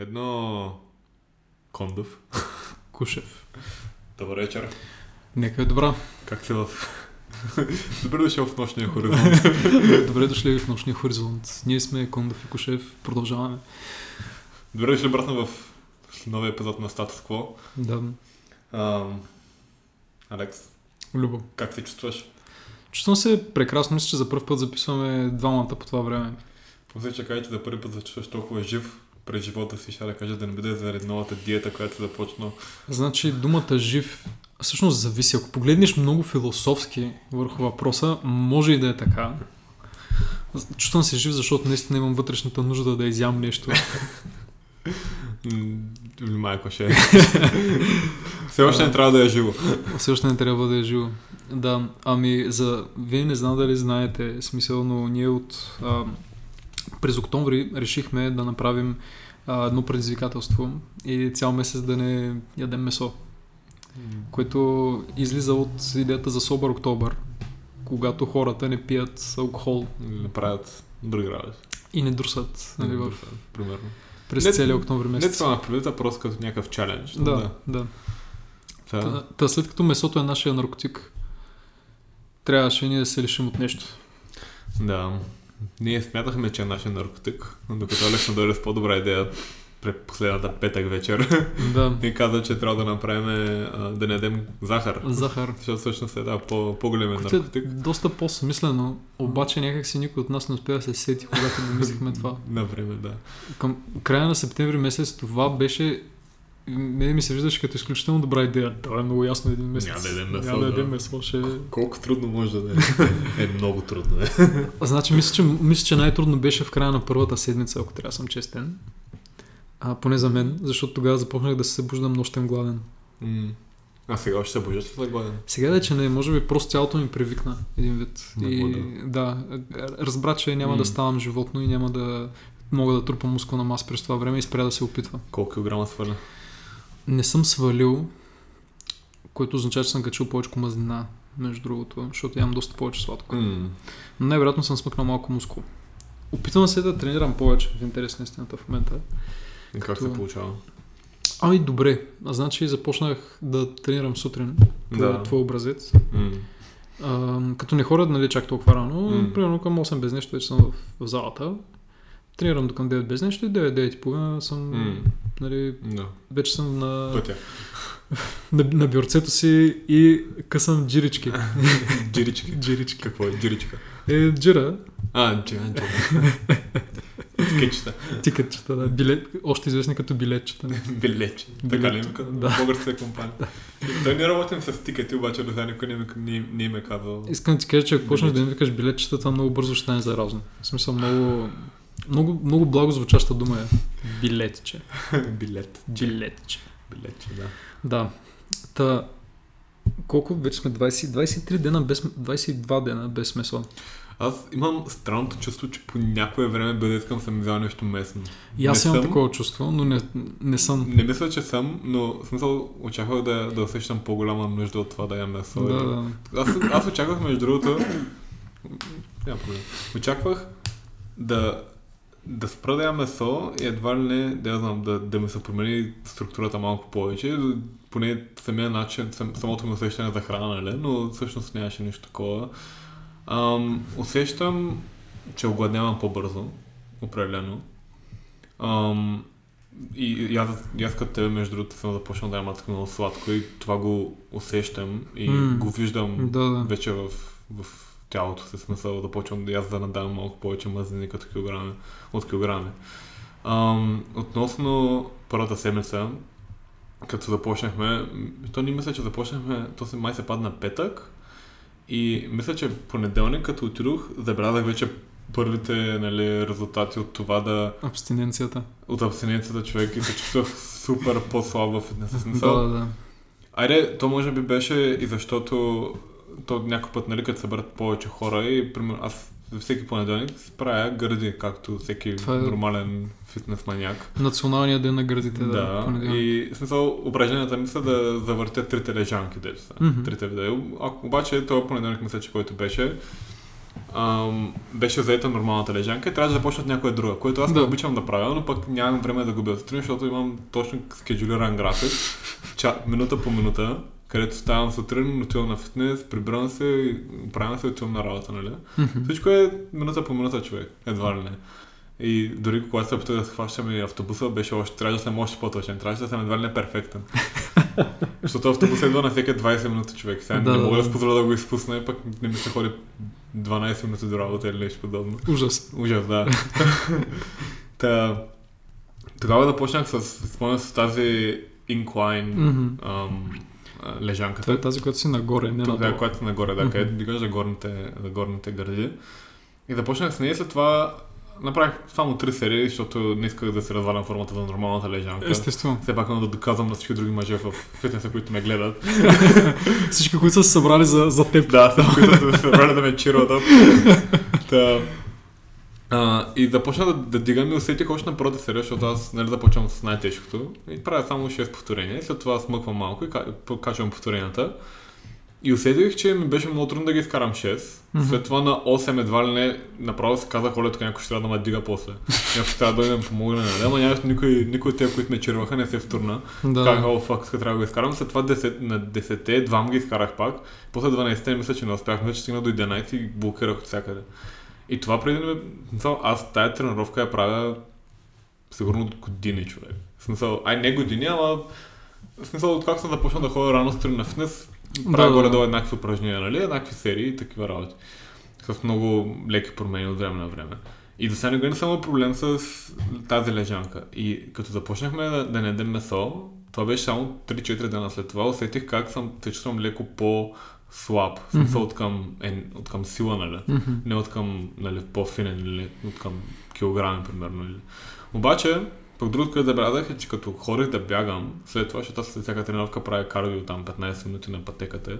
Едно... Кондов. Кушев. Добър вечер. Нека е добра. Как си в... Добре дошъл в нощния хоризонт. Добре дошли в нощния хоризонт. Ние сме Кондов и Кушев. Продължаваме. Добре дошли обратно в новия епизод на Status Quo. Да. Ам, Алекс, Любо. как се чувстваш? Чувствам се прекрасно. Мисля, че за първ път записваме двамата по това време. Помисля, че кажа, че за първи път се чувстваш толкова жив през живота си, ще да кажа да не бъде заради новата диета, която се започна. Значи думата жив всъщност зависи. Ако погледнеш много философски върху въпроса, може и да е така. Чувствам се жив, защото наистина имам вътрешната нужда да изям нещо. Майко ще е. Все още не трябва да е живо. Все още не трябва да е живо. Да, ами за... Вие не знам дали знаете смисъл, но ние от... А, през октомври решихме да направим а, едно предизвикателство и цял месец да не ядем месо, което излиза от идеята за Собър Октобър, когато хората не пият алкохол Не правят други работи. и не друсат нали, в, Примерно. през Не- целия октомври Не месец. това на предвид, просто като някакъв чалендж. Да, да. Та, Та, та след като месото е нашия наркотик, трябваше ние да се лишим от нещо. да. Ние смятахме, че е нашия наркотик, докато Алекс дойде с по-добра идея пред последната петък вечер Да, и каза, че трябва да направим, да не ядем захар. захар. Защото всъщност е да, по, Което е наркотик. доста по-смислено, обаче някак си никой от нас не успя да се сети, когато не мислихме това. На време, да. Към края на септември месец това беше не ми се виждаше като изключително добра идея. Това е много ясно един месец. Няма да ядем месо, Няма да ядем да. месо. Ще... Колко трудно може да е. е много трудно, е. Значи, мисля че, мисля, че най-трудно беше в края на първата седмица, ако трябва да съм честен. А, поне за мен, защото тогава започнах да се събуждам нощен гладен. А сега още се божиш ли за гладен? Сега вече не, може би просто тялото ми привикна един вид. И, да, разбра, че няма М. да ставам животно и няма да мога да трупам мускулна маса през това време и спря да се опитва. Колко килограма сваля? Не съм свалил, което означава, че съм качил повече мазнина, между другото, защото ям доста повече сладко. М. Но най-вероятно съм смъкнал малко мускул. Опитвам се да тренирам повече в интерес на истината в момента. И как Като- се получава? Ами добре, а значи започнах да тренирам сутрин по Да. твой образец. М. А, като не ходя нали, чак толкова рано, М. примерно към 8 без нещо вече съм в, в залата. Тренирам до към 9 без нещо и 9-9 и половина съм, М. нали, Да. вече съм на, Пътя. на, на бюрцето си и късам джирички. Джирички. джирички. Какво е? Джиричка. Е, джира, А, джира, джира. Тикетчета. тикетчета, да, билет, още известни като билетчета. не? Билече. Така ли им казва? Да. Българската компания. Той не работим с тикети, обаче до сега никой не, не, не им е казал. Искам да ти кажа, че ако почнеш да им викаш билетчета, това много бързо ще стане заразно. В смисъл много, много, много благо звучаща дума е. Билетче. Билет. Билетче. Билече, да. Да. Та, колко вече сме 20, 23 дена без, 22 дена без месо. Аз имам странното чувство, че по някое време бъде искам съм взял нещо местно. И аз имам съм. такова чувство, но не, не съм. Не мисля, че съм, но в смисъл очаквах да, да усещам по-голяма нужда от това да ям месо. Да, да. Аз, аз очаквах, между другото, няма проблем. Очаквах да, да спра да ям месо и едва ли не, да знам, да, да ми се промени структурата малко повече, поне самия начин, сам, самото ми усещане за храна, нали? но всъщност нямаше нищо такова. Ам, усещам, че огладнявам по-бързо, определено. Ам, и, и, аз, и аз като тебе, между другото, съм започнал да ям много сладко и това го усещам и М. го виждам Да, да. вече в, в тялото си, смисъл да почвам да аз да надавам малко повече мазнини като килограми, от килограми. Ам, относно първата седмица, като започнахме, то не мисля, че започнахме, то се май се падна петък и мисля, че понеделник, като отидох, забелязах вече първите нали, резултати от това да Абстиненцията. от абстиненцията човек и се чувствах супер по-слаб в фитнес смисъл. Да, да. Айде, то може би беше и защото то някой път, нали, като съберат повече хора и, примерно, аз за всеки понеделник правя гърди, както всеки Това е- нормален фитнес маняк. Националния ден на гърдите. Да, Да, понеделник. и смисъл упражненията ми са да завъртя трите лежанки, дето са. Мгм. Трите видео. А, обаче този понеделник мисля, че който беше, ам, беше заета нормалната лежанка и трябваше да започнат някоя друга, което аз Да. не обичам да правя, но пък нямам време да губя сутрин, защото имам точно скеджулиран график, ча, минута по минута, където ставам сутрин, отивам на фитнес, прибирам се, и се и отивам на работа, нали? Всичко е минута по минута, човек, едва ли не. И дори когато се опитах да схващам и автобуса, беше още, трябваше да съм още по-точен, трябваше да съм едва ли не перфектен. Защото автобусът идва на всеки 20 минути, човек. Сега Да, не мога да да. позволя да го изпусна и пък не ми се ходи 12 минути до работа или нещо подобно. Ужас. Ужас, да. Та, тогава започнах с, спомням с тази incline ам, а, лежанката. Това е тази, която си нагоре, не Това е, която е нагоре, да, където дигаш за горните, за горните гърди. И започнах с нея, след това направих само три серии, защото не исках да се развалям формата за нормалната лежанка. Естествено. Все пак да доказвам на всички други мъже в фитнеса, които ме гледат. Всички, които са се събрали за, за теб. Да, които са се събрали да ме чирват. Та, а, и започна да, да дигам и усетих още на първата серия, защото аз нали, започвам с най-тежкото и правя само 6 повторения. След това смъквам малко и ка- качвам повторенията. И усетих, че ми беше много трудно да ги изкарам 6. Мгм. След това на 8 едва ли не, направо се казах, оле, тук някой ще трябва да ме дига после. Някой трябва да дойде да ми помогне. Нали? Ама нямаше никой, никой от тези, които ме черваха, не се втурна. Да. Казах, о, фак, трябва да го изкарам. След това 10, на 10 двам ги изкарах пак. После 12 мисля, че не успях. Мисля, че стигна до 11 и блокирах от всякъде. И това преди да ме... Смисъл, аз тая тренировка я правя сигурно от години, човек. В смисъл, ай не години, ама в смисъл, откакто съм започнал да ходя рано сутрин на фитнес, правя Да, горе-долу еднакви упражнения, нали? Еднакви серии и такива работи. С много леки промени от време на време. И до сега не съм имал проблем с тази лежанка. И като започнахме да, да не ядем месо, това беше само 3-4 дена след това, усетих как съм, се чувствам леко по-слаб. В смисъл от към, е, от към сила, нали? Мгм. Не от към нали, по-финен или от към килограми, примерно. Или. Обаче, пък другото, което забелязах е, че като ходих да бягам, след това, защото аз след всяка тренировка правя кардио там 15 минути на пътеката,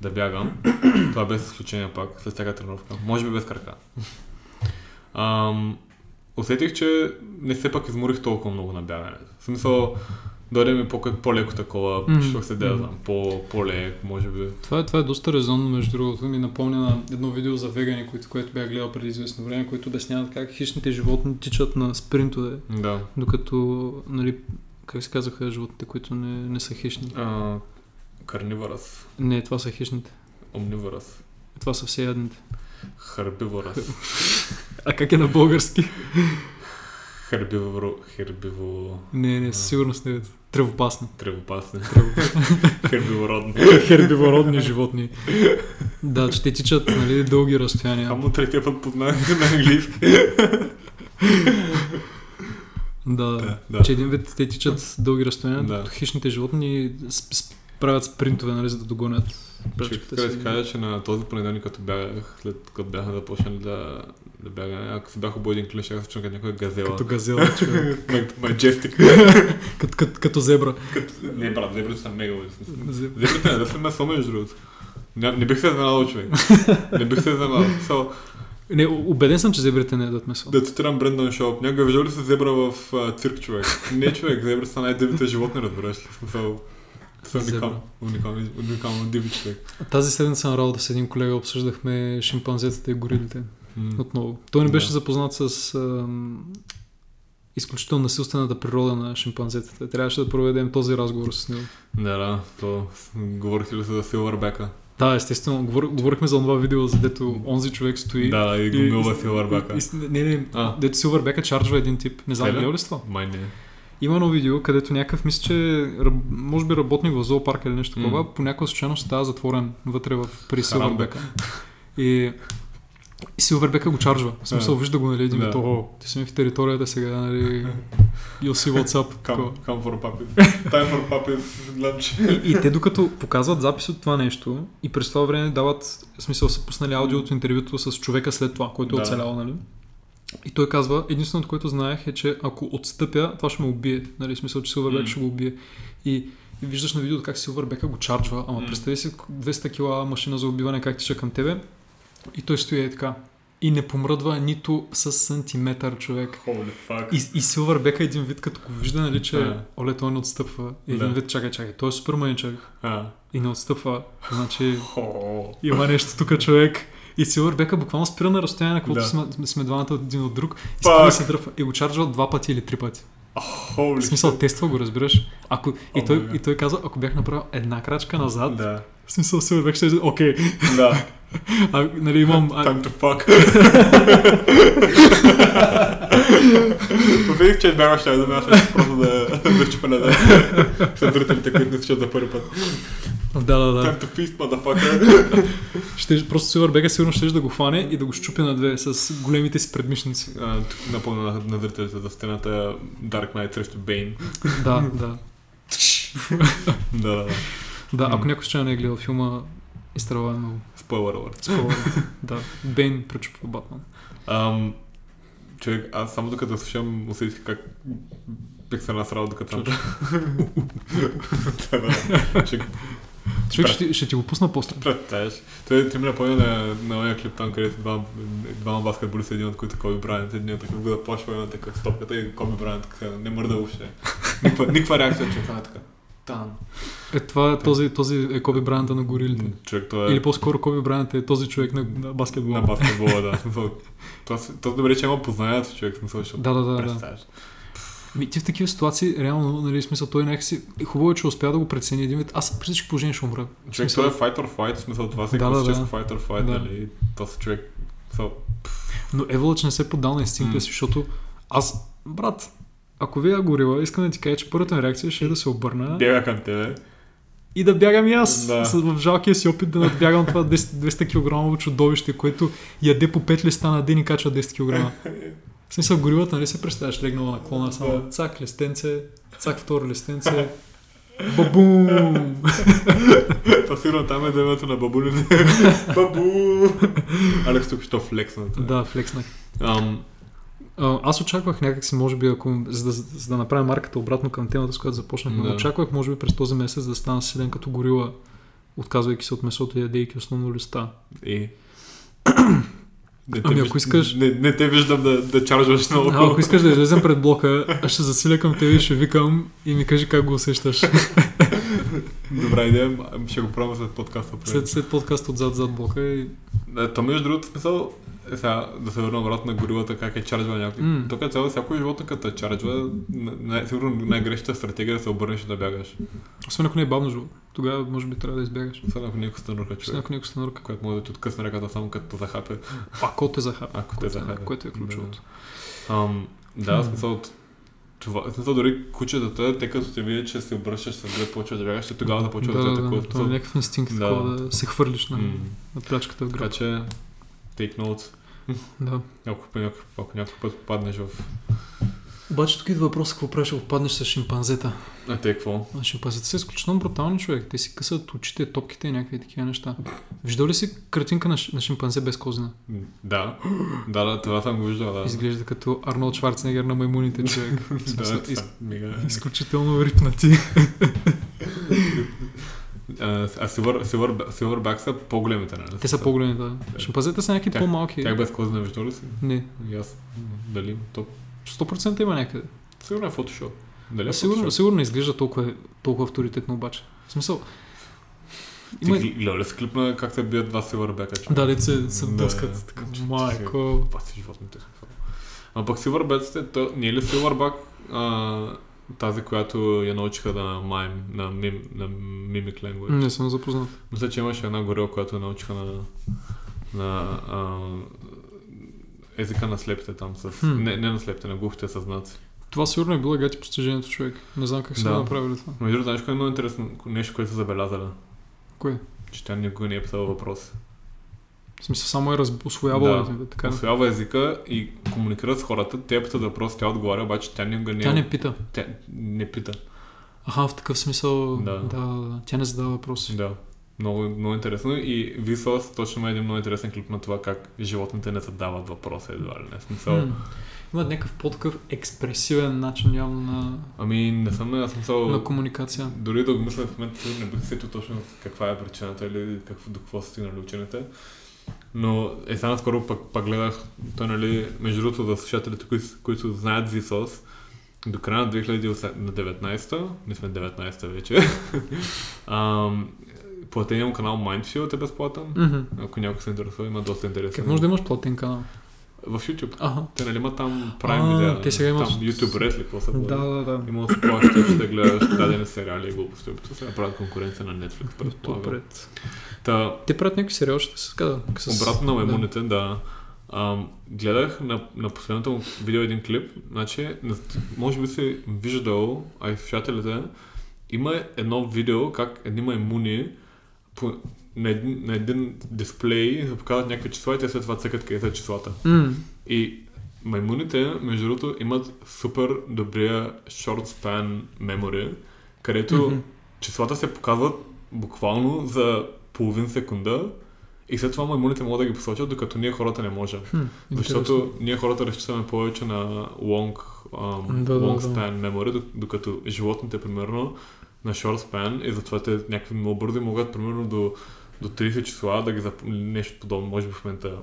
да бягам. това без изключение пак, след всяка тренировка. Може би без крака. Ам, усетих, че не се пък изморих толкова много на бягането. В смисъл, дойде ми по- по-леко такова, чувствах се да я знам, по- по-лек, може би. Това е, това е доста резонно, между другото. Ми напомня на едно видео за вегани, което, което бях гледал преди известно време, които обясняват как хищните животни тичат на спринтове, Да. докато, нали, как се казаха животните, които не, не са хищни? А, карнивърс, Не, това са хищните. омнивърс, Това са всеядните. харбивърс. А как е на български? Хербиво, хербиво, Не, не, със сигурност не. Тревопасни. тревопасни, хербивородни. Хербивородни животни. Да, че те тичат нали, дълги разстояния. Само третия път познах на английски. Да, Да, да. че един вид те тичат дълги разстояния, Да. хищните животни с- с- правят спринтове, нали, за да догонят Ще пръчката да си. ти кажа, че на този понеделник, като бягах, след като бяха започнали да, да бягаме, ако се бях обул един клин, ще се чуя някоя газела. Като газела, човек. Majestic. като, зебра. Не, брат, зебрите са мега. Зебра. Зебрите не да са месо, между другото. Не бих се изненадал, човек. Не бих се изненадал. So, Не, убеден съм, че зебрите не ядат месо. да цитирам Брендан Шоуп. Някой виждал ли се зебра в а, цирк, човек? Не, човек, зебрите са най-дивите животни, разбираш ли? В Са Зебра. уникално, уникално, уникално диви човек. Тази седмица на работа с един колега обсъждахме шимпанзетата и горилите. М. Отново. Той не беше Да. запознат с ам, изключително насилствената природа на шимпанзетата. Трябваше да проведем този разговор с него. Да, да, то говорихте ли за Силвърбека? Да, естествено. Говор, говорихме за това видео, за дето онзи човек стои. Да, и го милва Силвърбека. и- и- Не, не, А. дето Силвърбека чарджва един тип. Не знам, Е ли? гледал ли това? Май не. Има едно видео, където някакъв, мисля, че може би работник в зоопарк или нещо такова, М. по някаква случайност става затворен вътре в при Харамбе. Силвърбека. И, и Силвърбека го чарджва. В смисъл, А. вижда го, нали, вид, о, ти си ми в територията сега, нали, you'll see what's up. Come, come for puppies. Time for puppies lunch. И, и те докато показват запис от това нещо и през това време дават, в смисъл са пуснали аудиото интервюто с човека след това, който е оцелял, нали? И той казва, единственото, което знаех е, че ако отстъпя, това ще ме убие. Нали, в смисъл, че Силвърбек М. ще го убие. И, виждаш на видеото как Силвърбека го чарджва, ама М. представи си 200 кила машина за убиване как тича към тебе и той стои е така. И не помръдва нито с сантиметър човек. И, и Силвърбека един вид, като го вижда, нали, че А. оле, той не отстъпва. И един Да. вид, чакай, чакай, той е супер маничък А. и не отстъпва. Значи Хо. има нещо тук човек. И Силърбека буквално спира на разстояние, на каквото Да. сме, сме двамата един от друг. И спира се дръпва. И го чарджва два пъти или три пъти. Holy В смисъл, тества го, разбираш. Ако, и, О, той, и той каза, ако бях направил една крачка назад, Да, в смисъл Силърбек ще е, окей, да. а, нали имам... А, Time to fuck. Видих, че бяга ще да ме просто да да чупа да зрителите, които не слушат за първи път. да, да, да. Time to feast, motherfucker. Ще, просто Силърбека сигурно ще да го хване и да го щупи на две с големите си предмишници. А, Тук напълно на, на зрителите за стената Dark Knight срещу Бейн. Да, да. Да, да, да. Да, ако някой ще не е гледал филма, изтърва много. Spoiler alert. Да. Бейн пречупва Батман. Ам, човек, аз само докато слушам, усетих как бих се насрал докато... Човек ще, ще ти го пусна после. Представяш. Той ти ми напомня на, на моя клип там, където двама, двама баскетболисти, един от които е Коби Брайант, един такъв го да почва една така в топката и Коби Брайант не мърда въобще. Никаква, никаква реакция, че това е така. Там. Е, това е този, този е Коби Брайанта на горилите. Човек, той е Или по-скоро Коби Брайант е този човек на, на баскетбола. на баскетбола, да. Смисъл, То, си- то добре, че има познанието човек, смисъл, защото Да, да, да, да. Ми, ти в такива ситуации, реално, нали, смисъл, той някакси, е хубаво, е, че успя да го прецени един вид. Аз при всички положения ще умра. Човек, смисъл, той е fight or fight, в смисъл това си Да, да, класическо да. fight or fight, Да. нали? Този човек, so, Но Еволъч не се поддал на инстинкта си, защото аз, брат, ако вие горила, искам да ти кажа, че първата ми реакция ще е да се обърна бяга към тебе. и да бягам и аз Да. с, в жалкия си опит да надбягам това 10, 200 кг чудовище, което яде по 5 листа на ден и качва 10 кг. В смисъл, горилата, нали се представяш легнала на клона, само Да. цак листенце, цак второ листенце, бабум! То сигурно там е демето на бабуните. Бабу! Алекс тук що флексна. да, флекснах. Ам, Аз очаквах някакси, може би, ако, за, да, за да направя марката обратно към темата, с която започнахме, Да. очаквах, може би, през този месец да стана силен като горила, отказвайки се от месото и ядейки основно листа. е. Не те Ами, ако искаш- Не, не те виждам да, да чаржваш много. А, ако искаш да излезем пред блока, аз ще засиля към тебе и ще викам и ми кажи как го усещаш. Добра идея, ще го пробвам след подкаста. след, след подкаст отзад зад блока и... Е, То между другото смисъл, сега да се върна обратно на горилата, как е чарджва някой. М. Тук е цяло всяко животно, като те чарджва, най- сигурно най-грешната стратегия е да се обърнеш и да бягаш. Освен ако не е бавно живот. Тогава може би трябва да избягаш. Освен ако някой стънурка Освен човек, ако някой станурка. който може да ти откъсне ръката само като захапе. Ако те захапа. Ако те което, захапе. което е ключовото. Ам, да, Хм. смисъл от това, смисъл дори кучетата, те като те видят, че се обръщаш с глед, почва да бягаш, тогава да почва Да, да, да, те да, атакуват. това е някакъв инстинкт, Да. такова да се хвърлиш на, М. на плячката в Така град. че, take notes. Да. Ако, ако, ако някой път паднеш в... Обаче тук идва въпрос, какво правиш, ако паднеш с шимпанзета. А те какво? А шимпанзета са изключително брутални човек. Те си късат очите, топките и някакви такива неща. Виждал ли си картинка на, на шимпанзе без козина? Да, да, да, това съм го виждал, да. Изглежда като Арнолд Шварценегер на маймуните човек. Да, из, изключително рипнати. А, а Silver, Silver, Silverback са по-големите, нали? Те са по-големи, да. Шимпанзета са някакви Тях- по-малки. Тях без козина виждал ли си? Не. И аз, дали? То, 100% има някъде. сигурно е фотошоп. Дали е Сигурно, фотошоп? сигурно изглежда толкова, толкова авторитетно обаче. В смисъл, има... Ти гледа ли си клип на как се бият два Silverback? Да, дете се, се Да. Така, че- майко. Това си животните. А пък то не е ли а, тази, която я научиха да майм, на, мим, на Mimic Language? Не съм запознат. Мисля, че имаше една горила, която я научиха на, на а, езика на слепите там. С, Хм. не, не на слепите, на глухите с знаци. Това сигурно е било гати постижението човек. Не знам как са Да. направили това. Между другото, знаеш кое е много интересно нещо, което са забелязали? Кое? Че тя никога не е писала въпрос. В смисъл, само е раз... освоявала. Да. Така. Освоява езика и комуникира с хората. Те питат въпрос, тя отговаря, обаче тя никога не, Тя не пита. тя не пита. Аха, в такъв смисъл. Да. Да. Тя не задава въпроси. Да. Много, много интересно. И Vsauce точно има един много интересен клип на това как животните не задават въпроса едва ли не. Смисъл, М. Има някакъв по-такъв експресивен начин явно на, Ами не съм на смисъл... на комуникация. Дори да го мисля в момента, не бих се сетил точно каква е причината или какво, до какво са стигнали учените. Но е сега скоро пък, пък гледах, той нали, между другото за слушателите, които, които знаят Vsauce, до края на 2019, ние сме 19-та вече, ам, платения му канал Mindfield е безплатен. Мгм. Ако някой се интересува, има доста интересен. Как може да имаш платен канал? В YouTube. Ага. Те нали имат там Prime А, видеа. те сега имат- Там YouTube Red ли, какво се Да, да, да. Има да плащаш да гледаш дадени сериали и глупости. Опитва се да правят конкуренция на Netflix, предполагам. Та, Те правят някакви сериали, ще се казва. с- Обратно на да. маймуните, да. Ам, гледах на, на последното видео един клип, значи, може би си виждал, а и слушателите, има едно видео как едни маймуни по, на, един, на един дисплей показват някакви числа и те след това цъкат къде са числата. М, И маймуните, между другото, имат супер добрия short span memory, където Мгм. числата се показват буквално за половин секунда и след това маймуните могат да ги посочат, докато ние хората не можем. хм, Защото интересно. ние хората разчитаме повече на long, um, Да, да, long да. span memory, док- докато животните, примерно, на short span и затова те някакви много бързо могат, примерно, до, до 30 числа да ги зап... нещо подобно, може би в момента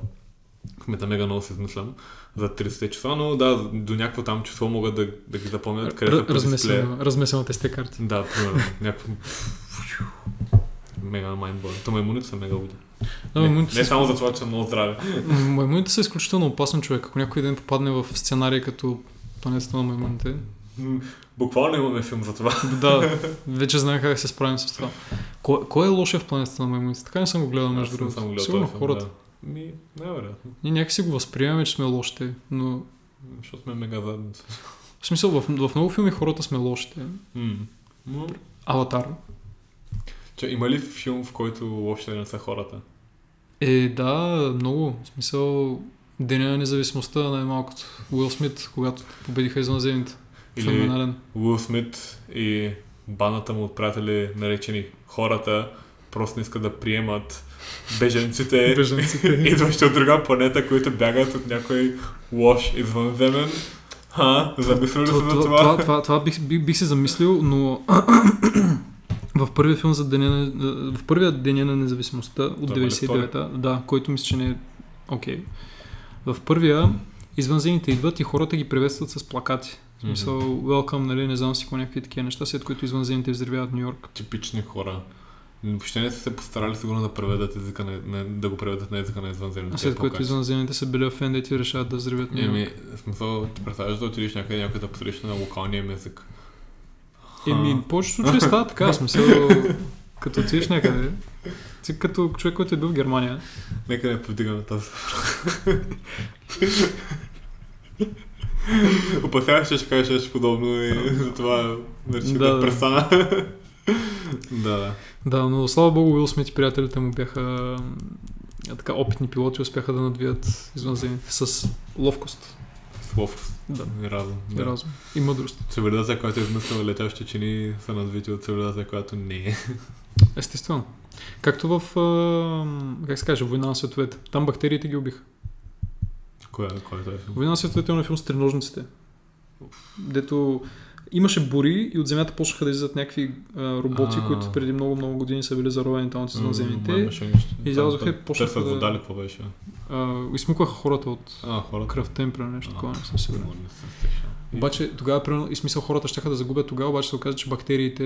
в момента мега много се измислям за 30 числа, но да, до някакво там число могат да, да ги запомнят, къде са Р- по дисплея. размесено- Размесеното сте карти. Да, примерно. Някакво... Мега майндбой. То маймуните са мега луди. Да, не, не са- само за това, че са много здрави. Маймуните са изключително опасен човек. Ако някой ден попадне в сценарий като планетата на маймуните, Буквално имаме филм за това. да, вече знаем как да се справим с това. Кой, кой е лошия в планетата на маймуните? Така не съм го гледал, между съм другото. гледал Сигурно този филм, хората. Да. Ми, най-вероятно. Ние някакси го възприемаме, че сме лошите, но Защото сме мега задници. в смисъл в, в много филми хората сме лошите. М. Но, Аватар. Че, има ли филм, в който лошите не са хората? Е, да, много. В смисъл, Деня на независимостта най-малкото. Уил Смит, когато победиха извънземните. Или Феноменален. Уил Смит и бандата му от приятели, наречени хората, просто не искат да приемат беженците, Бежанците. идващи от друга планета, които бягат от някой лош извънземен. Ха, замислили ли се за това, това? това, това, това бих, бих, бих се замислил, но в първия филм за деня на, в първия деня на независимостта от Той има ли 99-та, да, който мисля, че не е окей. В първия извънземните идват и хората ги приветстват с плакати. В смисъл, welcome, нали, не знам си какво някакви такива неща, след които извънземните взривяват Нью Йорк. Типични хора. Въобще не са се постарали сигурно да преведат езика на, на, да го преведат на езика на извънземните. А след което извънземните са били офендети и решават да взривят Нью Йорк. Еми, в смисъл, ти представяш да отидеш някъде някой да посрещне на локалния език. Еми, повечето случаи става така, смисъл, като отидеш някъде, ти като човек, който е бил в Германия, Нека не повдигаме тази. Опасявах се, че ще кажеш нещо подобно и затова реших Да, да, да. престана. да, да. Да, но слава богу, Уил Смит и приятелите му бяха така опитни пилоти, успяха да надвият извънземните с ловкост Слов да, и разум. и Да. разум и мъдрост. Цивилизация, която е измислила летящи чини, са надвити от цивилизация, която не е. Естествено. Както в, а, как се каже, Война на световете. Там бактериите ги убиха. Кой е, кой е този филм? Война на световете е филм с треножниците. Дето имаше бури и от земята почнаха да излизат някакви а, роботи, А. които преди много-много години са били заровени там от май извънземните. нещо. излязоха и почнаха да- вода ли, какво беше? А, измукваха хората от А, хората. кръвта им, примерно нещо такова, не съм сигурен. И- Обаче тогава, примерно, и смисъл хората ще да загубят тогава, обаче се оказа, че бактериите,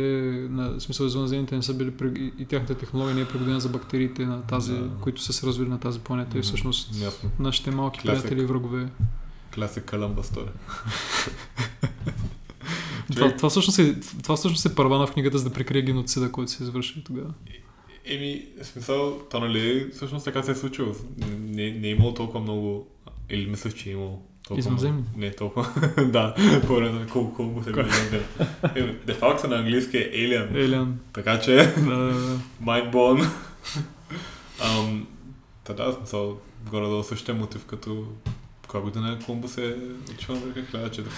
на, смисъл извънземните не са били, и, и тяхната технология не е пригодена за бактериите на тази, Да. които са се развили на тази планета и Мгм, всъщност Ясно. нашите малки Класик. приятели и врагове. Класик Каламба стори. Това, това, всъщност е, това всъщност е първана в книгата, за да прикрие геноцида, който се извърши тогава. Еми, в смисъл, то нали, всъщност така се е случило. Не, не е имало толкова много, или мислех, че е имало толкова Извънземни? Не, толкова. да, по време на колко, колко били извънземни. Еми, Де факто на английски е Alien, Елиан. така че mind blown. Ам, Та да, смисъл, горе-долу същия мотив, като коя година е Колумбус е отишъл на Америка? 1400?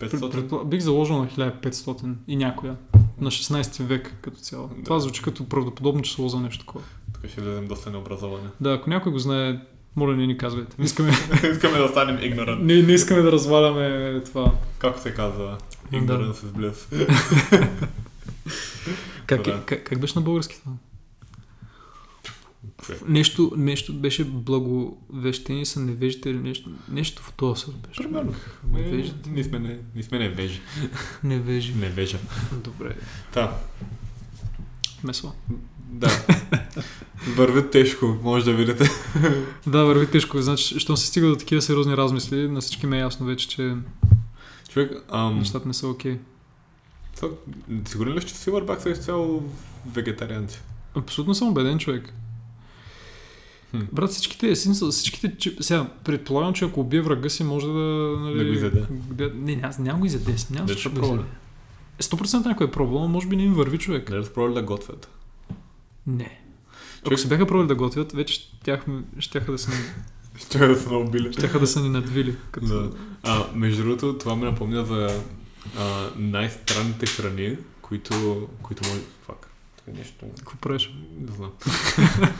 Пред- 500? предпо- Бих заложил на 1500 и някоя. На 16 век като цяло. Да. Това звучи като правдоподобно число за нещо такова. Тук ще влезем доста необразовани. Да, ако някой го знае, моля не ни казвайте. Не искаме, Искаме да останем ignorant. не, не искаме да разваляме това. Както се казва, Да. ignorance is bliss. Как, Да. е, как, как беше на български това? Нещо, нещо беше благовещени са невежите или нещо, нещо в този сорт беше. Примерно. Невежите. Ние сме, не, сме невежи. Невежи. Невежа. Добре. Та, Месо. Да. Върви тежко, може да видите. Да, върви тежко. Значи, щом се стига до такива сериозни размисли, на всички ме е ясно вече, че Човек, ам, нещата не са окей. то, сигурен ли си върбак са изцяло вегетарианци? Абсолютно съм убеден човек. Брат, всичките, смисъл, всичките, че, сега, предполагам, че ако убие врага си, може да... Нали, Да го изяде. Да, не, няма, няма го изяде, няма Да, ще да пробва. изяде. 100% някой е пробвал, може би не им върви човек. Дали са пробвали да готвят? Не. Ако Човек- се бяха пробвали да готвят, вече щях, щяха да са Ще да са наубили. щяха да са ни надвили. Като... Да. А, между другото, това ме напомня за а, най-странните храни, които, които може... Фак. Нещо... Какво правиш? Не знам.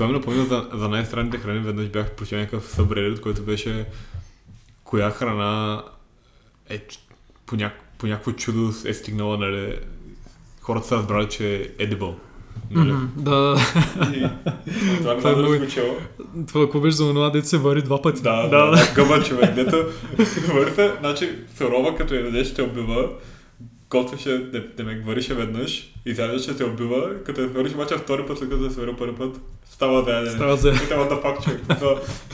това ми напомня за, за най-странните храни. Веднъж бях прочел някакъв събредит, който беше коя храна е по, ня... по някакво чудо е стигнала, нали, хората са разбрали, че е edible. Нали? Да. И, това Това е много- чел. Това какво беше за онова, дете се вари два пъти. Да, да, да. Гъба човек, дето върха, значи сурова, като я дадеш, те убива, готвеше, де, демек варише веднъж, изядеше, те убива, като я свариш, обаче втори път, след като я сварил първи път, става да ядене. Става за... И това да факт човек.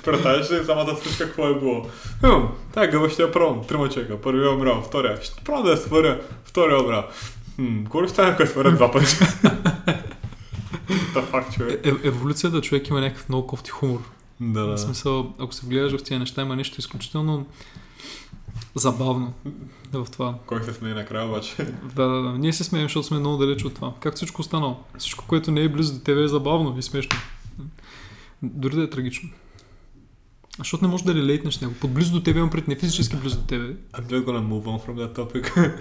Представяш ли само да слушаш какво е било? Хм, тая гъба ще я пробвам. Трима човека. Първият е умрял, втория. Ще пробвам да я сваря. Втория е умрял. Хм, какво ли стане, ако я сваря два пъти? Да факт човек. Е, еволюцията човек има някакъв много кофти хумор. Да, В да. смисъл, ако се вгледаш в тези неща, има нещо изключително забавно в това. Кой се смее накрая обаче? Да, да, да. Ние се смеем, защото сме много далеч от това. Както всичко останало. Всичко, което не е близо до тебе е забавно и смешно. Дори да е трагично. Защото не можеш да релейтнеш него. Под близо до тебе имам пред не физически близо до тебе. I'm just gonna move on from that topic.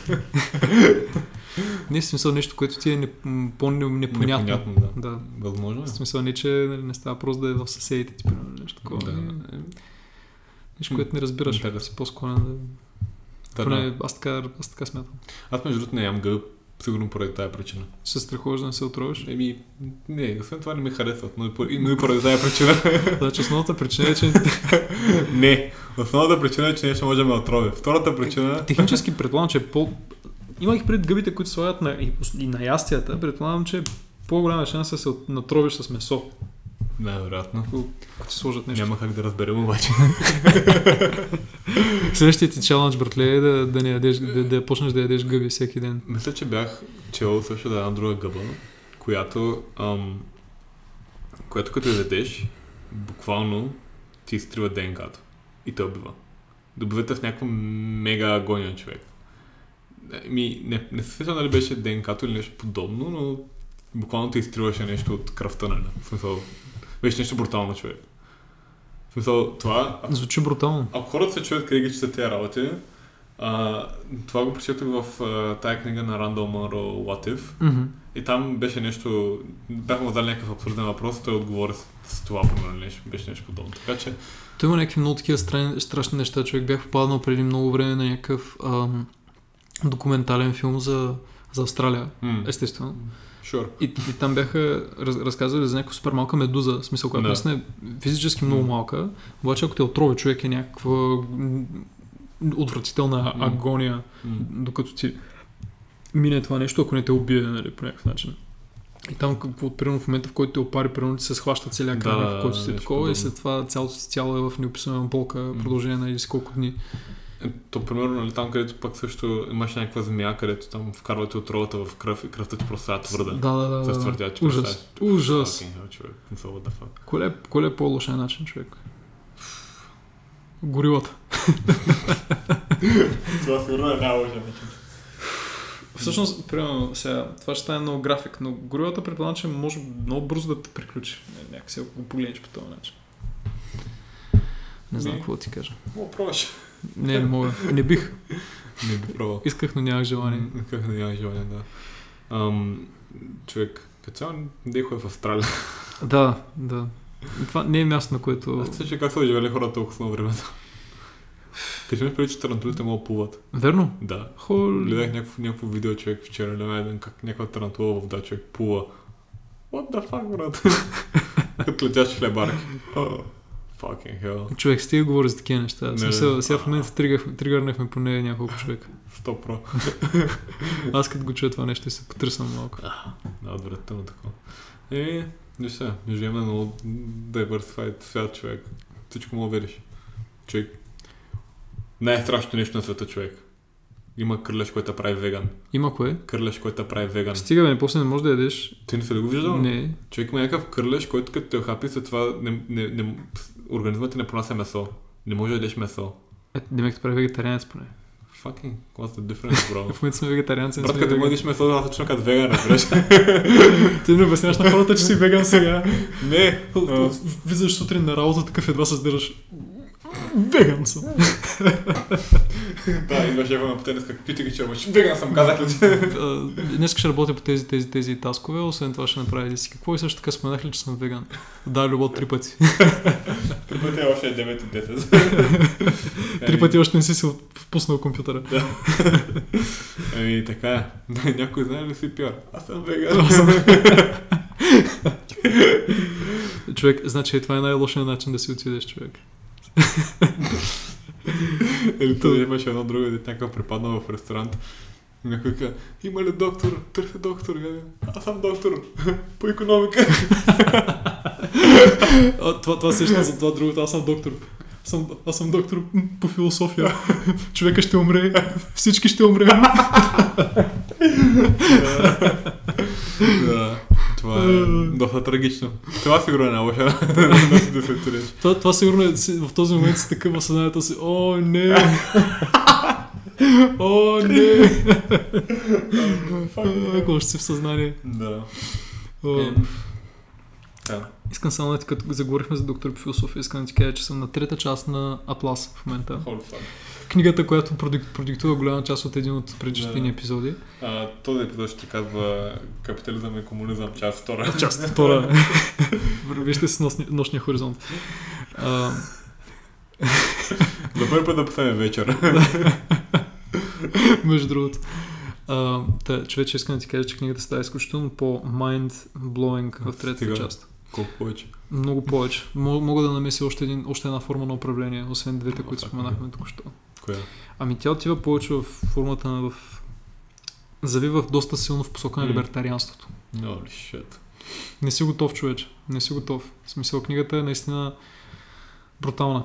Не е смисъл нещо, което ти е не, по-непонятно. Непонятно, да. Да. Възможно е. В смисъл не, че нали, не става просто да е в съседите ти, примерно, нещо такова. Да. Е, Нещо, което не разбираш. Интересно. Си по-склонен да... Да, Поне да. аз така, аз така смятам. Аз между другото не ям гъб, сигурно поради тази причина. Се страхуваш да не се отровиш. Еми, не, освен това не ми харесват, но и, по- и- но и поради тази причина. Значи основната причина е, че не, основната причина е, че нещо може да ме отрови. Втората причина... технически предполагам, че е по... Имах пред гъбите, които слагат на, и, на ястията, предполагам, че е по-голяма шанс да се натровиш с месо, Най-вероятно. ако ако ти сложат нещо. Няма как да разберем обаче. Следващия ти чалендж, братле, е да, да, не ядеш, да, да почнеш да ядеш гъби всеки ден. Мисля, че бях чел също да една друга гъба, която, ам, която като ядеш, буквално ти изтрива ДНК-то и те убива. Добивате в някаква мега агония човек. Ми, не, не се сещам дали беше ДНК-то или нещо подобно, но буквално те изтриваше нещо от кръвта, нали? В смисъл, беше нещо брутално човек. В смисъл, това, Звучи брутално. ако хората се чуят къде ги четат тези работи, а, това го прочетох в а, тая книга на Монро What If. Мгм. И там беше нещо, бяха му задали някакъв абсурден въпрос, той отговори с, с това, примерно, нещо, беше нещо подобно. Така че, Той има някакви много такива страни, страшни неща. Човек бях попаднал преди много време на някакъв ам, документален филм за, за Австралия, м, естествено. Sure. И, и там бяха раз, разказали за някаква супер малка медуза, в смисъл, която Да. наистина е физически много малка, обаче ако те отрови човек е някаква отвратителна агония, М, докато ти мине това нещо, ако не те убие нали, по някакъв начин. И там, примерно в момента, в който те опари, примерно ти се схваща целият Да, кръв, в който си такова и подобно. след това цялото си тяло е в неописуема болка, продължение на си колко дни. То, примерно, нали, там, където пък също имаш някаква змия, където там вкарвате отровата в кръв и кръвта ти просто става твърда. Да, да, да. Се твърдя, да. че Ужас. представяш. Ужас. Hell, човек. Не са, fuck. Кое е, по-лошия начин, човек? Горилата. Това сигурно е най-лошия начин. Всъщност, примерно, сега, това ще стане много график, но горилата предполагам, че може много бързо да те приключи. Някакси, ако го погледнеш по този начин. Не знам какво ти кажа. Мога пробваш. Не, не мога. Не бих. Не би пробвал. Исках, но нямах желание. М, Как да нямаш желание, да. Ам, човек, като цяло не е в Австралия. Да, да. Това не е място, на което... Аз се че как са живели хората толкова много време. Като имаш преди, че тарантулите могат да плуват. Верно? Да. Хол... Гледах някакво, някакво видео човек вчера, гледам един как някаква тарантула в вода човек плува. What the fuck, брат? Като летящи хлебарки. Fucking hell. Човек, стига говори за такива неща. Не, Смисъл, не. сега в момента тригър- тригърнахме поне няколко човека. 100 про. Аз като го чуя това нещо и се потръсвам малко. Да, отвратително такова. Е, виж сега, ние живеем на много diversified свят, човек. Всичко мога да видиш. Човек. Най-страшното нещо на света, човек. Има кърлеж, който прави веган. Има кое? Кърлеж, който прави веган. Стига бе, после не можеш да ядеш. Ти не си ли го виждал? Не. Човек има някакъв кърлеж, който като те хапи, след това не, не, не, организмът ти не понася месо. Не може да ядеш месо. Е, Демек те прави вегетарианец поне. Fucking, what's the difference, bro? В момента сме вегетарианци. Брат, като мъдиш месо, аз точно като веган, разбираш? Ти не обясняваш на хората, че си веган сега. не, Влизаш сутрин на работа, такъв едва се сдържаш. Веган съм. да, идва шефа на потенец, какви ти ги черваш. Веган съм, казах ли Днес ще работя по тези, тези, тези таскове, освен това ще направя и си. Какво и също така споменах ли, че съм веган? Да, любов три пъти. Три пъти е още 9 от 10. Три пъти още не си си впуснал компютъра. Еми, така е. Някой знае ли си пиар? Аз съм веган. Човек, значи това е най-лошият начин да си отидеш, човек. Или той имаше едно друго дете, някакъв препаднал в ресторант. Някой каза, има ли доктор? Търся доктор. Аз съм доктор по економика. А, това, това сещам за това другото. Аз съм доктор. Аз съм, аз съм доктор по философия. Човека ще умре. Всички ще умрем. да, това е доста трагично. Това сигурно е се отидеш. Това, това сигурно е в този момент си такъв в съзнанието си. О, не! О, не! Ако ще си в съзнание. Да. Да. Искам само да ти, като заговорихме за доктор по философия, искам да ти кажа, че съм на трета част на Атлас в момента. Holy fuck. Книгата, която продик- продиктува голяма част от един от предишните ни Да. епизоди. А, този епизод ще казва Капитализъм и комунизъм, част втора. Част втора. Вижте с нощния, нощния хоризонт. А, За първи път да писаме вечер. между другото. А, та, човече, искам да ти кажа, че книгата става изключително по-mind-blowing в третата Стига. част. Колко повече. Много повече. Мо- Мога да намеся още, един, още една форма на управление, освен двете, които споменахме току-що. Коя? Ами тя отива повече в формата на в... Завива доста силно в посока на либертарианството. Holy shit. Не си готов, човече. Не си готов. В смисъл, книгата е наистина брутална.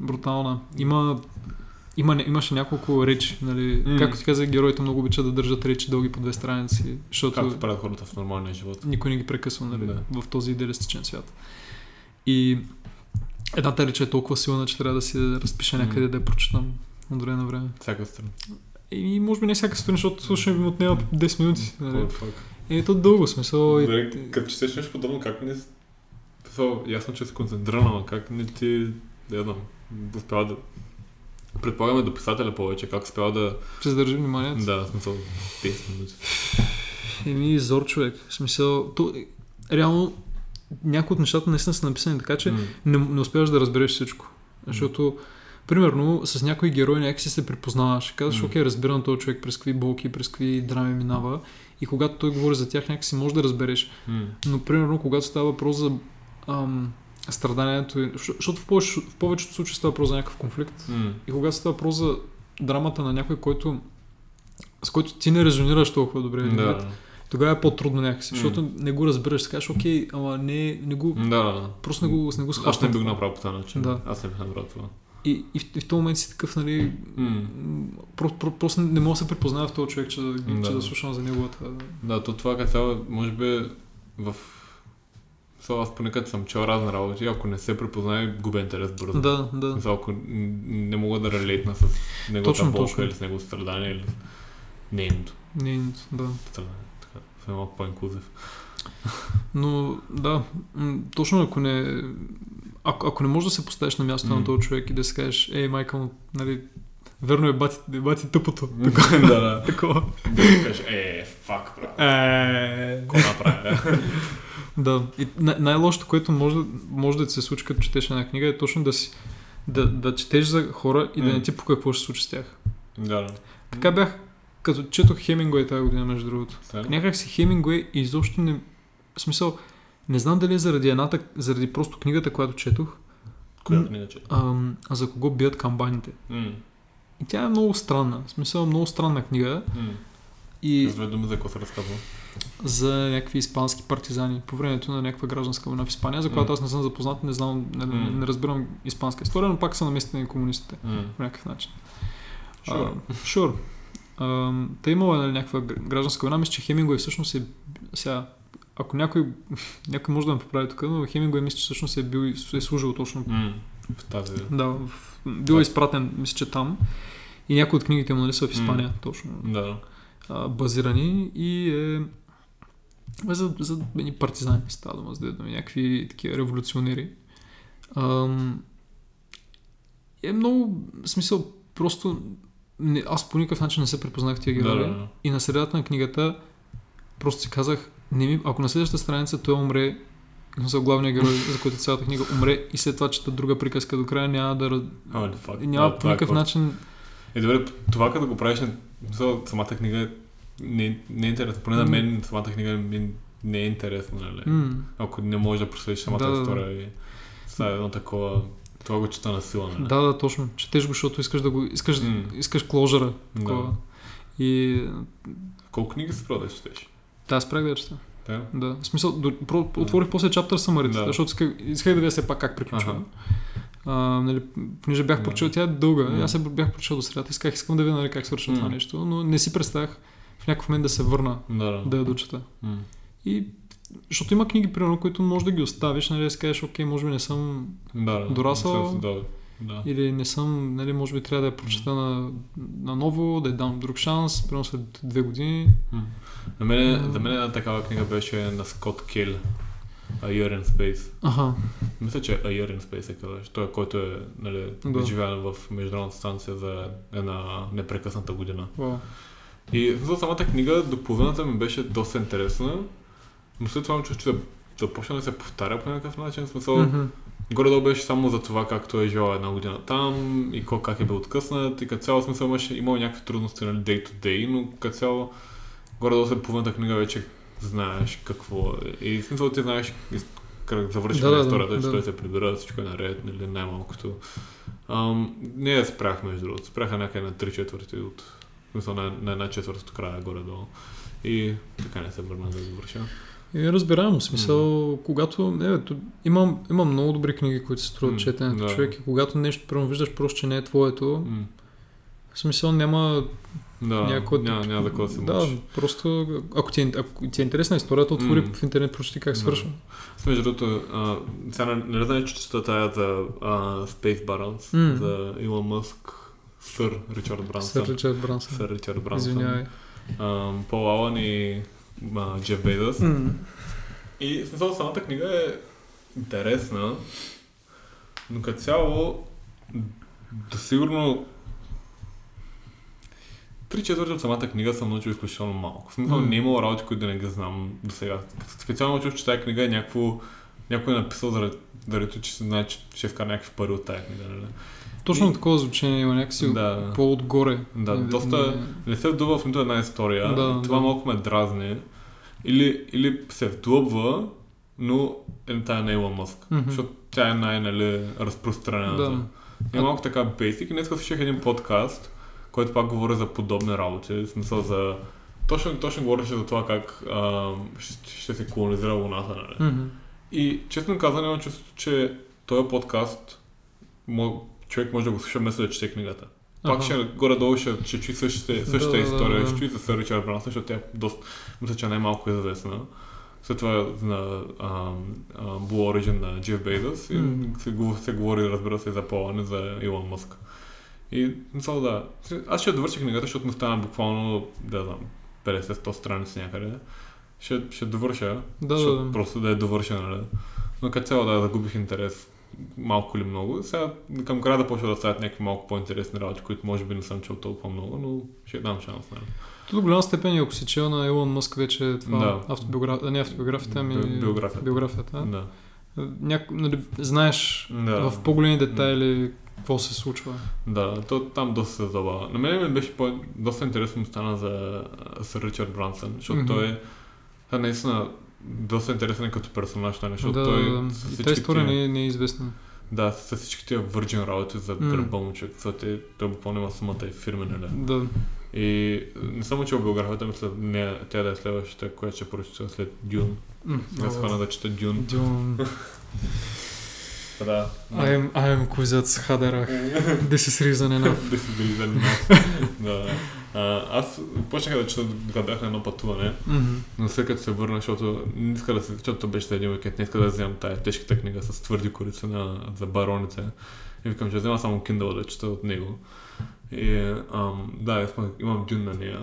Брутална. Има, има, имаше няколко речи, нали? М. Както ти казах, героите много обичат да държат речи дълги по две страници, защото Както правят хората в нормалния живот. никой не ги прекъсва, нали? Да. В този идеалистичен свят. И едната реч е толкова силна, че трябва да си разпиша някъде М. да я прочитам от време на време. Всяка страна. И може би не всяка страна, защото слушане ми отнема 10 минути. Нали? Holy fuck. Е, то дълго смисъл. И... Дали, Като четеш нещо подобно, как не... So, ясно, че си концентриран, ама как не ти... Да знам. Успява да... Предполагаме до писателя повече, как успява да... Ще задържи вниманието. Да, смисъл, 10 минути. Еми, зор човек. В смисъл, то, реално, някои от нещата наистина са написани така, че М. не, не успяваш да разбереш всичко. Защото, примерно, с някой герой някакси се припознаваш. Казваш, окей, разбирам този човек през какви болки, през какви драми минава. И когато той говори за тях, някакси може да разбереш. Но, примерно, когато става въпрос за ам, страданието, защото в повечето, в повечето случаи става въпрос за някакъв конфликт. И когато става въпрос за драмата на някой, който с който ти не резонираш толкова добре, Да. тогава е по-трудно някакси, защото не го разбираш, кажеш, окей, ама не, не го, Да. просто не го, не го Аз не схващам. бих направил по този начин. Да. Аз не бих направил това. И, и, в, и в този момент си такъв, нали, М. м, про, про, просто не мога да се препознава в този човек, че, да. че Да. слушам за неговата... Да, то това като цяло, може би в... So, аз понекът съм чел разни работи, ако не се препознае, губя интерес бързо. Да, да. Мисля, ако не мога да релейтна с неговата Точно, болка точно. или с неговото страдание или нейното Не, да. страдание. Така, съм малко по-инклюзив. Но да, точно ако не... Ако, ако не можеш да се поставиш на мястото М. на този човек и да си кажеш, ей, майка му, нали, верно е бати, бати тъпото. да, да. Такова. Да кажеш, е, фак, брат. Е, направя? Да, и най- най-лошото, което може, да- може да ти се случи, като четеш една книга, е точно да си да, да четеш за хора и да М. не ти по какво ще случи с тях. да, да. Така бях, като четох Хемингуей тази година, между другото. Така. Някак си Хемингуей изобщо не... В смисъл, не знам дали е заради едната, заради просто книгата, която четох, Коя книга че? ам, а за кого бият камбаните. М, И тя е много странна. В смисъл, много странна книга. м, И С думи за какво се разказва. за някакви испански партизани по времето на някаква гражданска война в Испания, за която М. аз не съм запознат, не знам, не, М. не разбирам испанска история, но пак са наместени комунистите М. по някакъв начин. Sure. Шур. Uh, Та имала нали, някаква гр- гражданска война, мисля, че Хемингуей всъщност е... Сега, ако някой, някой може да ме поправи тук, но Хемингуей мисля, че всъщност е, бил, е служил точно М. В тази... Да, в, бил е изпратен, мисля, че там. И някои от книгите му нали, са в Испания, точно Да. а, базирани. И е, е за, за едни партизани става дума, за да думи, някакви такива революционери. Ам, е много, смисъл, просто не, аз по никакъв начин не се препознах в тия Да, герои. да, да. И на средата на книгата просто си казах, не ми, ако на следващата страница той умре, за главния герой, за който цялата книга умре и след това чета друга приказка до края, няма да... fuck. Няма Да, по е никакъв начин... Е, добре, това като го правиш, самата книга не, не е интересна. Поне на мен самата книга ми не е интересна, нали? М, Ако не можеш да проследиш самата Да, да, да. история и става едно такова... Това го чета на сила, нали? Да, да, точно. Четеш го, защото искаш да го... Искаш, М. искаш кложера. Да. Такова. И... Колко книги се продаш, четеш? Да, спрях да я чета. Да? Да. В смисъл, до, про, отворих после чаптър самарите, Да. защото исках, исках да видя все пак как приключва. Аха. А, нали, понеже бях Да. прочел, тя е дълга, Да. аз се бях прочел до средата, исках, искам да видя нали, как свършва това нещо, но не си представях в някакъв момент да се върна Да, да. да я дочета. И защото има книги, примерно, които може да ги оставиш, нали, да си кажеш, окей, може би не съм Да, да. Дорасъл. Да, да. Или не съм, нали, може би трябва да я прочета на, на ново, да я дам друг шанс, примерно след две години. На мен, за мен една такава книга беше на Скот Кел. A Year in Space. Аха, Мисля, че A Year in Space се казваш. Той, който е нали, Да. живял в Международната станция за една непрекъсната година. вау. И за самата книга до половината ми беше доста интересна, но след това чух, че да, да да се повтаря по някакъв начин. Смисъл, Мгм. Горе-долу беше само за това как той е живял една година там и ко- как е бил откъснат и като цяло смисъл имаше, имал някакви трудности нали, day to day, но като цяло горе-долу след половината книга вече знаеш какво е. И смисъл ти знаеш из- как завършва Да, историята, да, че да. той се прибира, всичко е наред, нали, най-малкото. Ам, не я спрях между другото, спряха някъде на 3 четвърти от в смисъл на, на една четвърта от края горе-долу. И така не се върна да завърша. И разбираемо, смисъл, когато... Не, бе, имам, имам много добри книги, които се струват М, четенето да. човек и когато нещо, примерно, виждаш просто, че не е твоето, М. в смисъл няма Да, някакво... няма, няма да се Да, просто ако ти, е, ако ти е интересна историята, отвори М. в интернет, прочети как Да. свършва. С Между другото, сега не, знаеш, че чета тая за а, Space Barons, М. за Илон Мъск, сър Ричард Брансън. Сър Ричард Брансън. Сър Ричард Брансън. Извинявай. Пол Алън и а, Джеф Бейдъс. М. И в смисъл самата книга е интересна, но като цяло да сигурно три четвърти от самата книга съм научил изключително малко. В смисъл М. не е имало работи, които да не ги знам до сега. Специално чух, че тази книга е някакво някой е написал заради, заради че се знае, че ще вкара някакви пари от тази книга. Нали? Точно И- такова звучение има някакси Да. по-отгоре. Да, Не- доста- не- Не се вдува в нито една история. Да, това да. малко ме дразни. Или, или се вдлъбва, но е тая на Илон Мъск. Мгм. Защото тя е най-нали, разпространената. Да. Е малко така бейсик. И днес слушах един подкаст, който пак говори за подобни работи. В смисъл за... Точно, точно говореше за това как а, ще, ще се колонизира Луната. Нали? Мгм. И честно казано имам чувство, че този подкаст човек може да го слуша вместо да чете книгата. Пак Аха. ще горе-долу ще, ще чуи същите, същата Да, да, история, да. ще чуи за Сър Ричард Брансън, защото тя е доста, мисля, че е най-малко известна. След това на а, а, Blue Origin на Джеф Бейдос и М. се, се говори, разбира се, за Полане, за Илон Мъск. И мисля, да. Аз ще довърша книгата, защото ми стана буквално, да знам, 50-100 страници някъде. Ще, ще довърша, Да, да, да. просто да е довършена, нали? Но като цяло да загубих интерес малко или много. Сега към края да почва да стават някакви малко по-интересни работи, които може би не съм чел толкова много, но ще дам шанс. Нали? То до голяма степен, и ако си чел на Елон Мъск вече това Да. автобиография, не автобиографията, ами Би- биографията. биографията Да. Няко, нали, знаеш Да. в по-големи детайли какво се случва. Да, то там доста се забавя. На мен ми беше по- доста интересно стана за Сър Ричард Брансън, защото Мгм. той е наистина доста интересен е като персонаж, нали, защото да, той да, да. с тази история тия- не, е- не е известна. Да, с всички тия върджин работи за М. гърба му човек, защото е- той буквално има сумата и фирми, нали? Да. И не съм учил биографията, мисля, не, тя да е следващата, която ще прочета след Дюн. М, Сега схвана да чета Дюн. Дюн. Да. I am, I am Куизец Хадерах. This is reason enough. Да си били за Да. А, аз почнах да чета, докато бях на едно пътуване, Мгм. но след като се върна, защото не иска да се, защото то беше за един уикенд, не иска да вземам тая тежката книга с твърди корици на, за бароните. И викам, че взема само Kindle да чета от него. И ам, да, имам дюн на нея.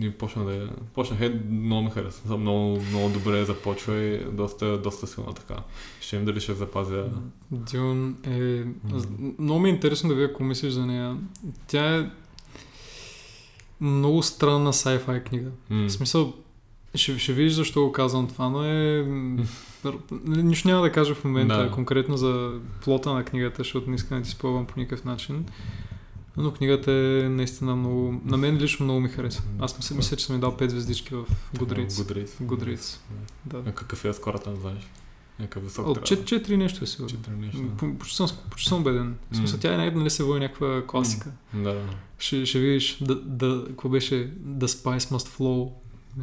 И почна да я- почнах е, много ми хареса. Много, много добре започва и доста, доста силна така. Ще им дали ще запазя. Дюн е... Много ми е интересно да видя какво мислиш за нея. Тя е много странна sci-fi книга. М. В смисъл, ще, ще видиш защо го казвам това, но е... Нищо няма да кажа в момента Да. конкретно за плота на книгата, защото не искам да ти спълвам по никакъв начин. Но книгата е наистина много... На мен лично много ми хареса. Аз мисля, мисля че съм ми дал 5 звездички в Goodreads. Goodreads. Goodreads. Да. А какъв е скората, не знаеш? Някакъв висок От трябва. 4 нещо е сигурно. Четири неща. П- Почти съм, почти съм убеден. В смисъл, тя е най нали се води някаква класика. Да, да. Ще, ще видиш, да, да, какво беше The Spice Must Flow.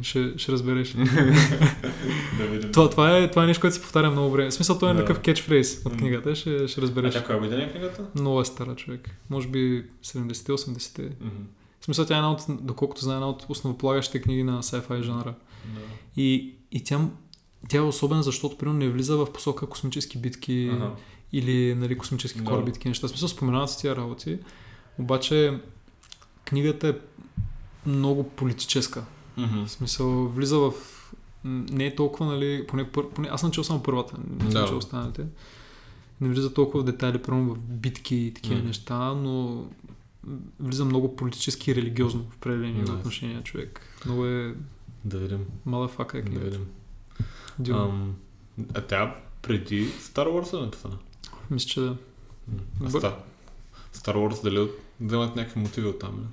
Ще, ще разбереш. да видим. това, това, е, това е нещо, което се повтаря много време. В смисъл, това е Да. такъв кетчфрейз от книгата. Ще, ще А разбереш. тя коя година е книгата? Много е стара човек. Може би 70-80-те. Мгм. В смисъл, тя е една от, доколкото знае, една от основополагащите книги на sci-fi жанра. Да. И, и тя, тя е особена, защото примерно не влиза в посока космически битки Ага. или нали, космически Да. кораби, такива неща. Смисъл, споменават се тия работи, обаче книгата е много политическа. Мгм. В смисъл, влиза в... Не е толкова, нали, поне, пър, поне аз съм чел само първата, не съм Да. чел останалите. Не влиза толкова в детайли, примерно в битки и такива М. неща, но влиза много политически и религиозно в определени Nice. отношения човек. Много е Да видим. малафака е Да книга. видим. Дюна. Ам, а тя преди Star Wars е написана? Мисля, че да. А Бър- Star, Star Wars дали от- вземат някакви мотиви от там?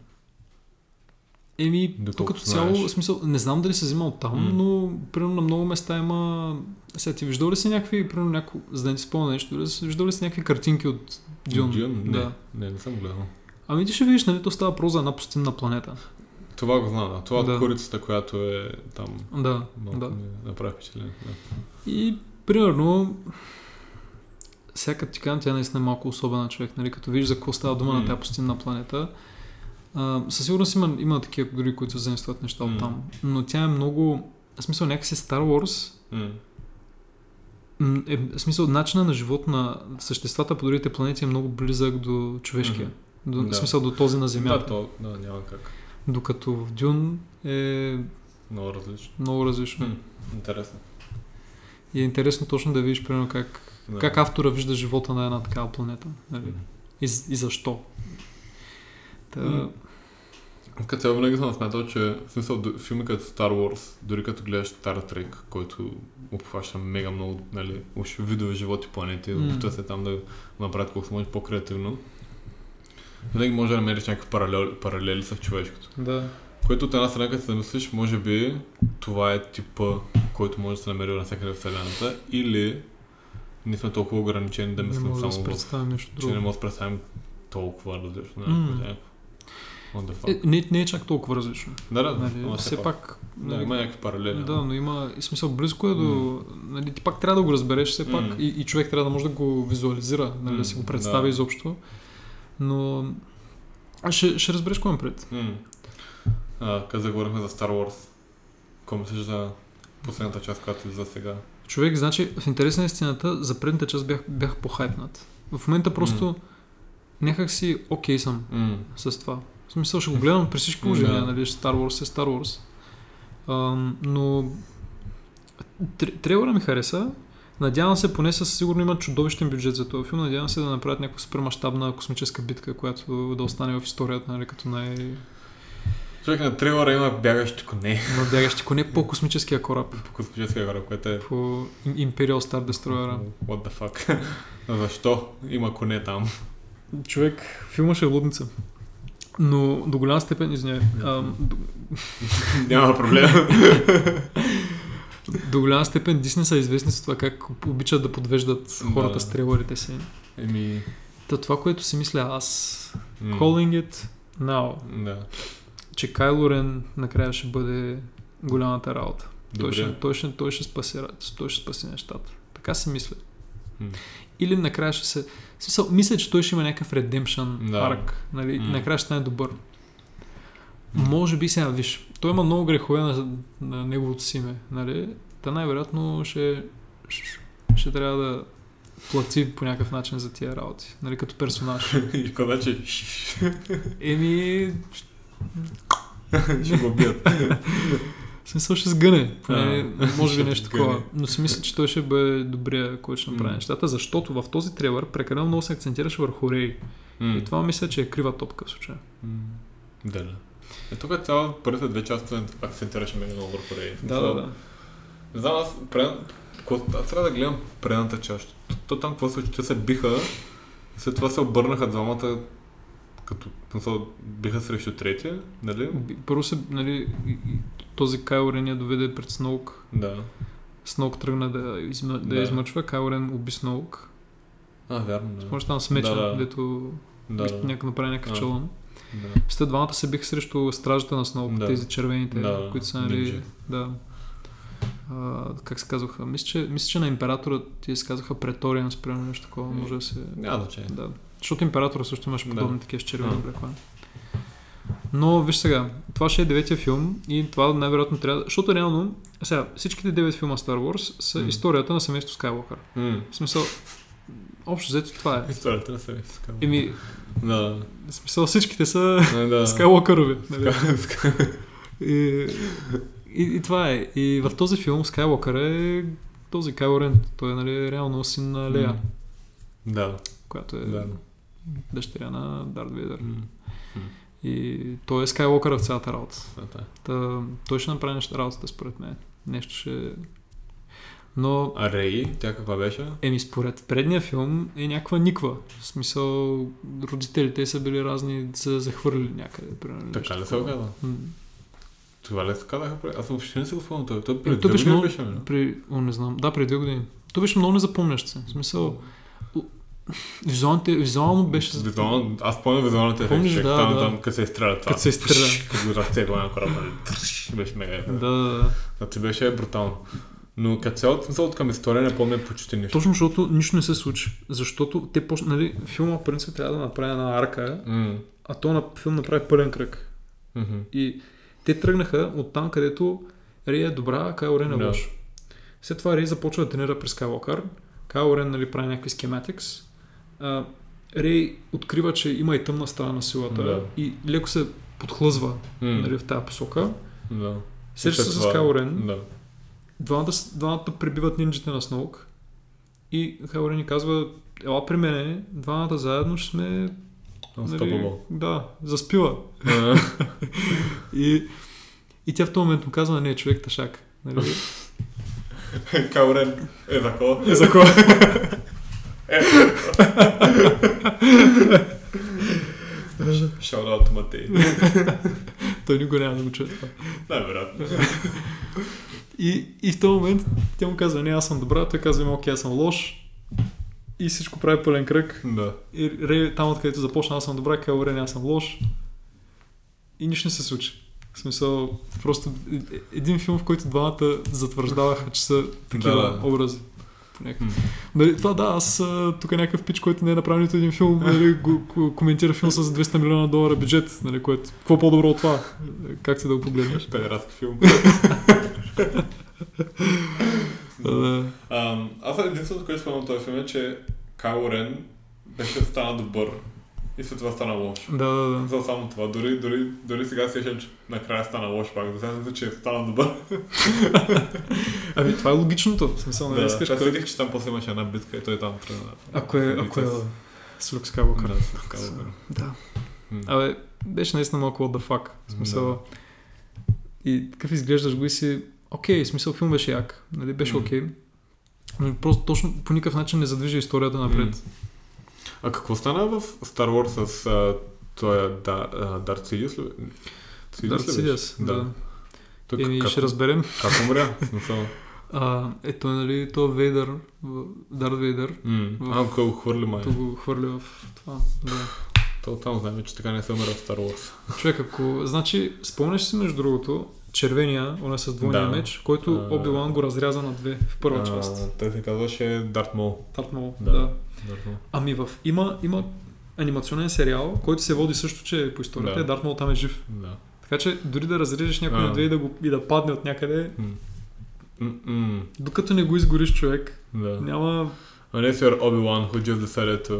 Еми, Доколкото като цяло, знаеш. в смисъл, не знам дали се взима от там, М. но примерно на много места има... Сега ти виждал ли си някакви, примерно някакво, за да не ти спомня нещо, дали си- виждал ли си някакви картинки от Дюн? Дюн? Не, Да. не, не съм гледал. Ами ти ще видиш, нали, то става про за една пустинна планета. Това го знам, да. Това Да. курицата, която е там. Да, Малко да. ми направи впечатление. Да. И, примерно, всяка ти казвам, тя е наистина малко особена човек, нали, като видиш за какво става дума М. на тази пустинна планета. А, със сигурност има, има такива дори, които заимстват неща М. от там. Но тя е много... В смисъл, някакси Star Wars. М, е, в смисъл, начина на живот на съществата по другите планети е много близък до човешкия. До, Да. В смисъл до този на Да, Земята. то, да, няма как. Докато в Дюн е Много различно. много различно. Интересно. И е интересно точно да видиш, примерно, как, Да. как автора вижда живота на една такава планета. Нали? И, и защо. Та, М. Като цяло винаги съм смятал, че в смисъл филми като Star Wars, дори като гледаш Star Trek, който обхваща мега много нали, уж видове животи, планети, опитва се там да направят колко се може по-креативно. Винаги може да намериш някакви паралели, паралели с човешкото. да. Което от една страна, като се замислиш, може би това е типа, който може да се намери навсякъде в Вселената, или ние сме толкова ограничени да Не мислим да само си в нещо че не друго. може да представим толкова различно. Mm. Е, не, не е чак толкова различно. да, да, Нали? ама Все пак... Да, има някакви паралели. Да, но има и смисъл близко е до... Нали, ти пак трябва да го разбереш все пак М. и, и човек трябва да може да го визуализира, нали, да си го представи да. изобщо. Но... А ще, ще разбереш имам пред. М. А, като заговорихме за Star Wars, какво мислиш за последната част, която излиза сега? Човек, значи, в интерес на истината, за предната част бях, бях похайпнат. В момента просто М. някак си окей съм М. с това. В смисъл ще го гледам при всички положения, Да. нали, Star Wars е Star Wars. Ам, но тр- трейлера ми хареса. Надявам се, поне със сигурно има чудовищен бюджет за този филм. Надявам се да направят някаква супермащабна космическа битка, която да остане в историята, нали, като най... Човек на трейлера има бягащи коне на бягащи коне по космическия кораб. по космическия кораб, което е... По Imperial Star Destroyer. What the fuck? Защо има коне там? Човек, филма ще е лудница. Но до голяма степен, извиняй, Няма проблем. до голяма степен Дисни са известни с това как обичат да подвеждат хората Да. с трейлерите си. Еми... Та това, което си мисля аз, м. calling it now, Да. че Кайло Рен накрая ще бъде голямата работа. Той ще, той, ще, той, ще спаси, той ще спаси нещата. Така си мисля. М. Или накрая ще се... Смисъл, мисля, че той ще има някакъв redemption Да. арк. Нали? М. Накрая ще стане добър. Може би сега, виж, той има много грехове на, на неговото си име. Нали? Та най-вероятно ще, ще, ще трябва да плати по някакъв начин за тия работи. Нали? Като персонаж. И какво значи? Еми, Ще го бият. в смисъл ще сгъне. Поне, може би нещо такова. Но си мисля, че той ще бъде добрия, който ще направи нещата, защото в този трейлър прекалено много се акцентираше върху Рей. И това мисля, че е крива топка в случая. Да, да. Е, тук цяло първите две части акцентираше много много върху Рей. Да, да, да. Не знам, аз, пред... ко- аз трябва да гледам предната част. То, там какво случи? Те се биха след това се обърнаха двамата като смисъл, биха срещу третия, нали? Първо се, нали, този Кайл Рен я доведе пред Сноук. Да. Сноук тръгна да, измъ... да. Да. измъчва, Кайл Рен уби Сноук. А, вярно, да. Може там с меча, Да, да. дето Да, да. някак направи някакъв А. чалън. Да. След двамата се биха срещу стражата на Сноук, Да. тези червените, Да, които са, нали, нинджи. да. А, как се казваха? Мисля, че, мисля, че на императора ти се казаха преториан спрямо нещо такова, може да се... Няма значение. Да. Защото императора също имаше Да. подобни такива с червени облекла. Но виж сега, това ще е деветия филм и това най-вероятно трябва да... Защото реално, сега, всичките девет филма Star Wars са М. историята на семейството Скайуокър. М. В смисъл, общо взето това е. Историята на себе си. Еми, Да. в смисъл всичките са да. Скайуокърови. Нали? И, и, и, това е. И в този филм Скайуокър е този Кайл Рен. Той е нали, реално син на Лея. Да. която е Да. дъщеря на Дарт Вейдър. И той е Скайуокър в цялата работа. Да, да. Та, той ще направи нещо работата, според мен. Нещо ще... Но, А Рей, тя каква беше? еми, според предния филм е някаква никва. В смисъл, родителите са били разни, са захвърлили някъде. Примерно, Така ли се оказа? Това ли се казаха? Аз въобще не си го спомням. Той, той Е, преди две беше много... беше, бе. При... О, не знам. Да, преди две години. То беше много незапомнящ се. В смисъл, визуалните, визуално беше... Визуално, аз помня визуалните Помниш, ефекти, да, там, да. там, като се изстреля това. Като се изстреля. Като го разтегва на нали? Тръщ, Беше мега да, да. Значи беше брутално. Но като смисъл от към история не помня почти нищо. Точно защото нищо не се случи. Защото те почна, нали, филма в принцип трябва да направи една арка, М. а то на филм направи пълен кръг. Мгм. И те тръгнаха от там, където Рей е добра, Кайл Рен е Да. лош. След това Рей започва да тренира през Skywalker. Кайл Рен нали, прави някакви. А, Рей открива, че има и тъмна страна на силата Да. и леко се подхлъзва М. нали, в тази посока. Да. Среща се с Кайл Рен. Да. Двамата, двамата прибиват нинджите на Сноук. И Рен ни казва, ела при мене, двамата заедно ще сме... Нали, Unstoppable. да, заспива. А, И, и тя в този момент му казва, не, човек тъшак. Нали? Каурен е за кого? Е, за out to Матей. Той никога няма да го чуе това. Най-вероятно. И, и в този момент тя му казва, не, аз съм добра, той казва, окей, аз съм лош. И всичко прави пълен кръг. Да. И Рей, там откъдето започна, аз съм добра, казва, Рей, аз съм лош. И нищо не се случи. В смисъл, просто е- е- един филм, в който двамата затвърждаваха, че са такива Да, да, образи. Някакъв-. Нали, това да, аз тук е някакъв пич, който не е направил нито един филм, нали, коментира филм с 200 милиона долара бюджет, нали, което, какво по-добро от това? Как ти да го погледнеш? Педерастки филм. Да. Ам, аз единственото, което спомням този филм е, че Кайл Рен беше стана добър и след това стана лош. Да, да, да. За само това. Дори, дори, дори сега се че накрая стана лош пак. За сега мисля, че стана добър. Ами това е логичното. В смисъл, нали, Да, искаш аз видих, че там после имаше една битка и той там тръгна. Ако е, ако е с Люк Скайуокър. Да, с Скайуокър. Да. Абе, беше наистина малко what the fuck. В смисъл... И такъв изглеждаш го и си... Окей, в смисъл филм беше як. Нали, беше окей. Но просто точно по никакъв начин не задвижи историята напред. А какво стана в Star Wars с а, този да, Дарт Сидиус? Сидиус Дарт? Сидиас, да. Той Еми, как, ще разберем. как умря? А, ето, нали, то Вейдър, Дарт Вейдър, М. В- А, го хвърли май. то го хвърля в това. Да. То там знаем, че така не се умира в Star Wars. Човек, ако... Значи, спомняш си между другото, червения, он е с двойния Да. меч, който. Оби-Лан го разряза на две в първа А, част. Той се казваше Дарт Мол. Тарт Мол, Да. Дарт. Ами в... Има, има анимационен сериал, който се води също, че е по историята. Да. Да. Дарт Мол там е жив. Да. Така че дори да разрежеш някой на две и да, го, и да падне от някъде, М-м. докато не го изгориш човек, Да. няма... Unless you're Obi-Wan who just decided to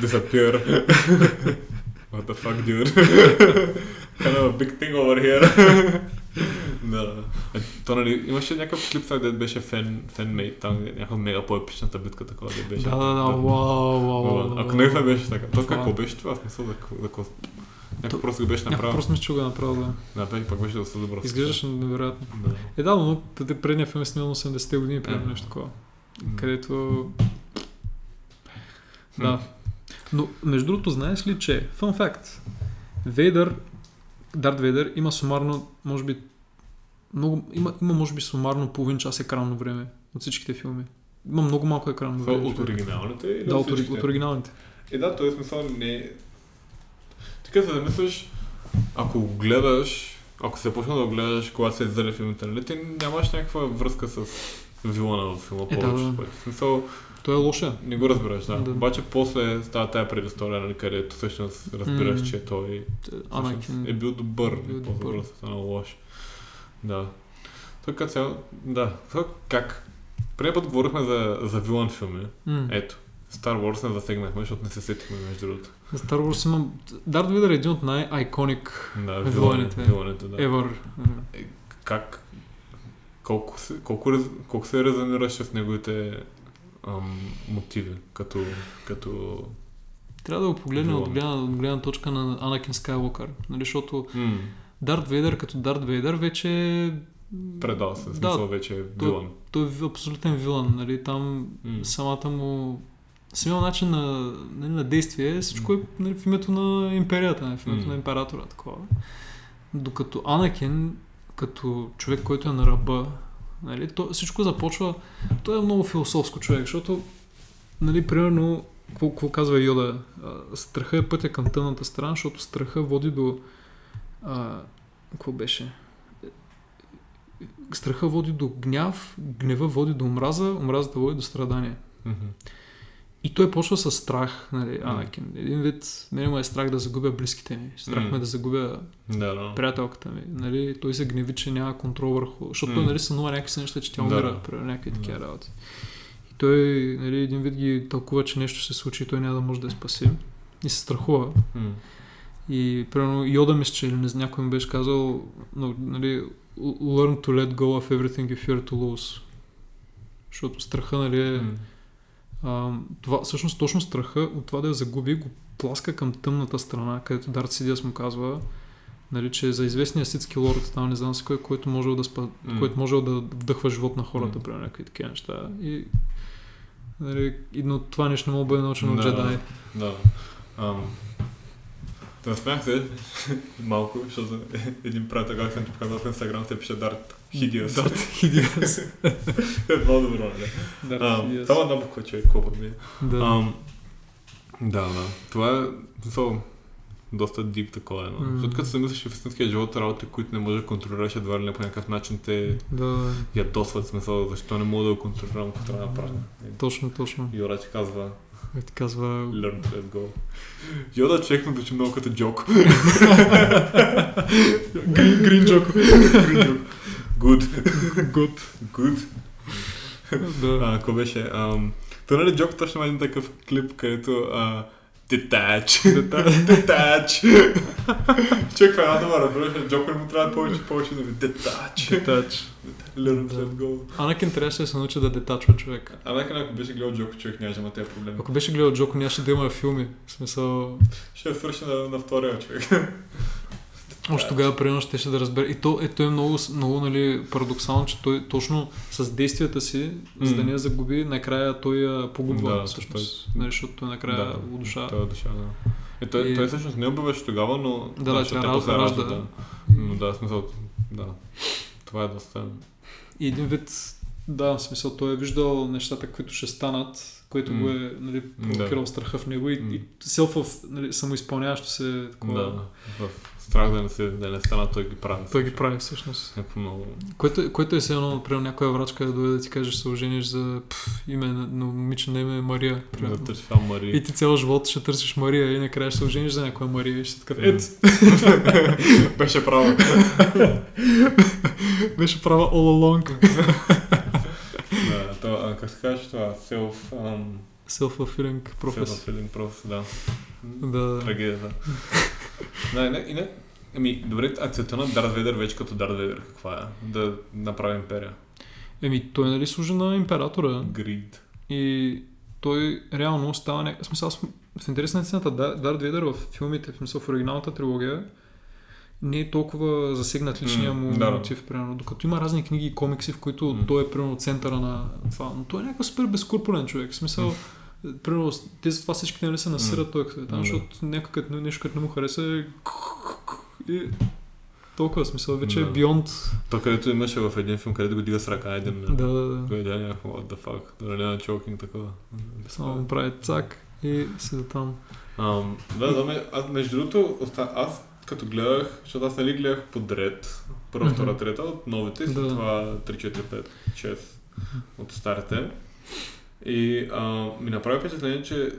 disappear. What the fuck, dude? kind of a big thing over here. да. Е, То, нали, имаше някакъв клип, сега, дето беше фен, фенмейт, там някаква мега по-епичната битка, такова да беше. Да, да, да, вау, вау. Ако наистина беше така. То Това- какво беше това? В смисъл, какво- Някой То- просто го беше направил. просто го е направил, да. Да, пак пак беше доста добро. Изглеждаше невероятно. Да. Е, да, но предния филм е снимал на 80-те години, примерно Е. нещо такова. Където... Да. Но, между другото, знаеш ли, че... Fun fact. Вейдър, Дарт Вейдър има сумарно, може би, много, има, има може би сумарно половин час екранно време от всичките филми. Има много малко екранно време. от оригиналните или Да, от, всичките? от оригиналните. Е, да, този смисъл не... Така се замислиш, ако го гледаш, ако се почна да го гледаш, когато се издаде филмите, нали, ти нямаш някаква връзка с вилана в филма Е, да, повече. да. пъти. В смисъл, Той е лоша. не го разбираш, да. Да. Обаче после става тая предистория, нали, където всъщност разбираш, че той Анакин. е бил добър, Бил не добър. по-добър, се стана лош. Да. Така цяло, да. Това как? Преди път говорихме за, за вилан филми. Ето. Star Wars не засегнахме, защото не се сетихме между другото. За Star Wars има... Дарт Вейдър е един от най-айконик Да, Виланите. виланите. Да. ever. Как, колко, се, колко, колко се резонираш с неговите ам, мотиви, като, като... Трябва да го погледнем от гледна, от гледна точка на Анакин Скайлокър. Нали, защото М, Дарт Вейдър като Дарт Вейдър вече предал се, в Да, смисъл вече е вилан. той е абсолютен вилан. Нали, там М. самата му... Самия начин на, нали, на действие, всичко е нали, в името на империята, нали, в името М. на императора. Такова. Докато Анакин, като човек, който е на ръба, нали, то, всичко започва... Той е много философско човек, защото, нали, примерно, какво, казва Йода? Страха е пътя към тъмната страна, защото страха води до... А, какво беше? Страха води до гняв, гнева води до омраза, омразата води до страдание. Мгм. И той почва с страх, нали. Анакин. Един вид, мене му е страх да загубя близките ми. Страх ме да загубя Да, да. приятелката ми. Нали, той се гневи, че няма контрол върху... Защото той М. нали, сънува някакви неща, че тя умира, да. някакви Да. такива работи. И той нали, един вид ги тълкува, че нещо се случи и той няма да може да я спаси. И се страхува. М. И примерно Йода мисля, че или не знам, някой ми беше казал, но, нали, learn to let go of everything you fear to lose. Защото страха, нали, е... А, това, всъщност точно страха от това да я загуби го тласка към тъмната страна, където Дарт Сидиас му казва, нали, че за известния ситски лорд, там не знам си кой, който можел да, спа, М. който можел да вдъхва живот на хората, М. при някакви такива неща. И, нали, и но това нещо не мога да бъде научено от Да. джедай. Да. Ам, да смях се малко, защото един приятел, как съм ти показал в Инстаграм, се пише Дарт Дарт Хидиас. е много добро, Ам, Хидиас. Това е една буква, човек, пък ми е. Да. Да, да. Това е смисъл, доста дип такова е. М. Mm. Защото като се мислиш в истинския живот, работи, които не можеш да контролираш, едва ли не по някакъв начин те да, ядосват смисъл, защо не мога да го контролирам, какво трябва да направя. точно, точно. Йора ти казва, Как ти казва... learn to let go. Йода човек ме звучи много като джок. Грин, грин Джоко. Good. Good. Good. Да. А, какво беше? Ам, То нали Джок точно има един такъв клип, където а, Детач. Детач. Е една дума, разбираш, Джок не му трябва повече, повече да ви детач. Детач. Learn Да. let go. Анакин трябваше да се научи да детачва човек. А нека ако беше гледал Джок, човек нямаше да има тези проблеми. Ако беше гледал Джоко, нямаше да има филми. В смисъл, Ще свърши на, на втория човек. Още тогава примерно ще да разбере. И то, е, то е много, много нали, парадоксално, че той точно с действията си, за да не я загуби, накрая той я погубва. Да, всъщност. Нали, защото той накрая Да, удуша. Той е душа, да. Е, той, И- той всъщност не убиваше тогава, но... Да, да, тя ражда, ражда. да. Но да, смисъл, да. Това е доста... И един вид, да, смисъл, той е виждал нещата, които ще станат, което М. го е нали, провокирал страха в него и, М. и селф нали, самоизпълняващо се такова. Да, в страх да не, се, да не стана, той ги прави. Той ги прави всъщност. Някакво много... Което, е- което е все едно, например, някоя врачка да дойде да ти каже, че се ожениш за пф, име на, момиче на име Мария. Да примерно. търси там Мари. И ти цял живот ще търсиш Мария и накрая ще се ожениш за някоя Мария и ще. М. Ето, Беше право. беше права all along. да, то, а, как се казваш това? Self... Um, Self-fulfilling prophecy. Self-fulfilling prophecy, да. Да. Трагедия, да. Не, не, и не. Ами, добре, а целта на Дарт Вейдър вече като Дарт Вейдър каква е? Да направи империя. Еми, той нали служи на императора Грид. и той реално става някакъв... Смисъл, аз в интерес на истината, Дар- Дарт Вейдър в филмите, в смисъл в оригиналната трилогия, не е толкова засегнат личния му да. мотив, примерно. Докато има разни книги и комикси, в които М. той е примерно центъра на това. Но той е някакъв супер безкурпулен човек. В смисъл, примерно, те за това всички нали се насират М. той като е там, защото като нещо като не му хареса е... и толкова смисъл, вече е beyond То, където имаше в един филм, където го дига с ръка един минут. да, да, да. Той е някакво, what the fuck, е чокинг такова. Само му прави цак и си за там. Ам, да, да, ме- аз, между другото, аз като гледах, защото аз нали гледах подред, първа, втора, трета от новите, след Да. това 3, 4, 5, 6 от старите. И а, ми направи впечатление, че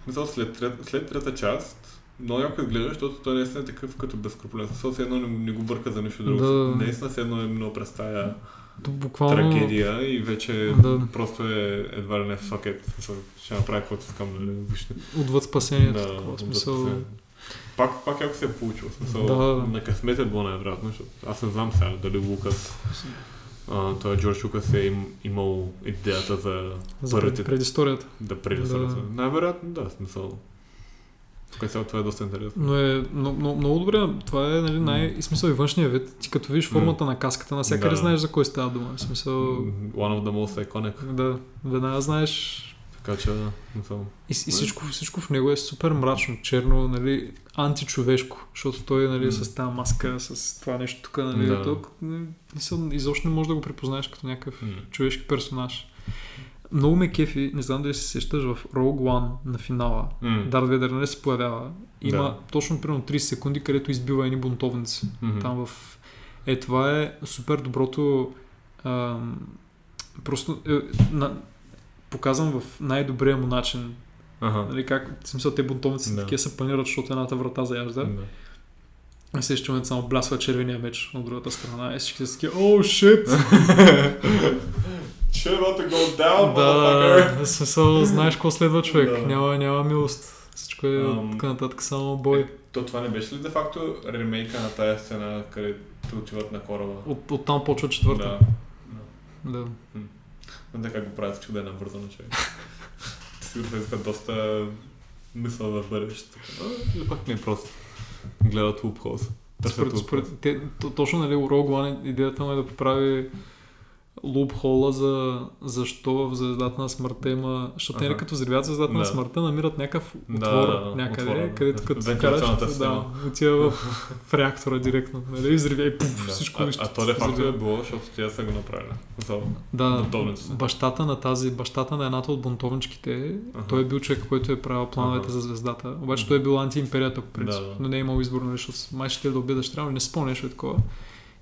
в смисъл, след, трет, след трета част, много яко изглежда, защото той наистина е такъв като безкрупулен. Смисъл, едно не, не го бърка за нищо друго. Да. Наистина все едно е много през тая буквално... трагедия и вече Да. просто е едва ли не. В смисъл, Ще направя каквото искам, нали? Въобще. Отвъд спасението. Да, такова, смисъл... се- Пак, пак ако се е получило. В Смисъл, Да. На късмет е било най-вероятно, защото аз не знам сега дали Лукас, а, той Джордж Лукас е им, имал идеята за, За първите предисторията. да преди Да. Най-вероятно, да, смисъл. Тук сега това е доста интересно. Но е много, много, много добре. Това е нали, най- и смисъл и външния вид. Ти като видиш формата на каската, навсякъде Да. знаеш за кой става дума. В смисъл, One of the most iconic. да, веднага знаеш. Така че, да, смисъл. И, и всичко, всичко в него е супер мрачно, черно, нали, античовешко, защото той нали, М. с тази маска, с това нещо тук, нали, Да. тук, не- не изобщо не можеш да го припознаеш като някакъв М. човешки персонаж. Много ме кефи, не знам дали се сещаш в Rogue One на финала. М. Дарт Вейдър нали се появява. Има Да. точно примерно 30 секунди, където избива едни бунтовници. Мгм. Там в... Е, това е супер доброто... Ам... Просто е, на... показвам в най-добрия му начин. Ага. Нали, как, в смисъл, те бунтовници Да. такива се панират, защото едната врата заяжда. Да. И следващия момент само блясва червения меч от другата страна. И всички са такива, о, шит! Shit about to go down, да, смисъл, знаеш какво следва човек. Да. Няма, няма милост. Всичко е Ам, тук нататък само бой. То това не беше ли де факто ремейка на тая сцена, където отиват на кораба? От, оттам почва четвърта. Да. Да. Но така го правят всичко да е набързано човек. Сигурно иска доста мисъл в бъдещето. Или пак не е просто. Гледат лупхолс. Според, според, те, то, точно нали, у Rogue One идеята му е да поправи лупхола за защо в звездата на смъртта има... Защото те като взривят звездата на Да. смъртта, намират някакъв Да, отвор да, някъде, отвора, да. където като караш, Вентилационната да, отива в, в реактора директно. Нали, взривя и пуф, Да. всичко а, нищо. а то де факто е било, защото тя са го направили. За Да, бащата на тази, бащата на едната от бунтовничките, Аха. той е бил човек, който е правил плановете Аха. за звездата. Обаче той е бил антиимперията по принцип, Да, да. но не е имал избор, нали, защото май ще да убие дъщеря, но не спомня нещо такова.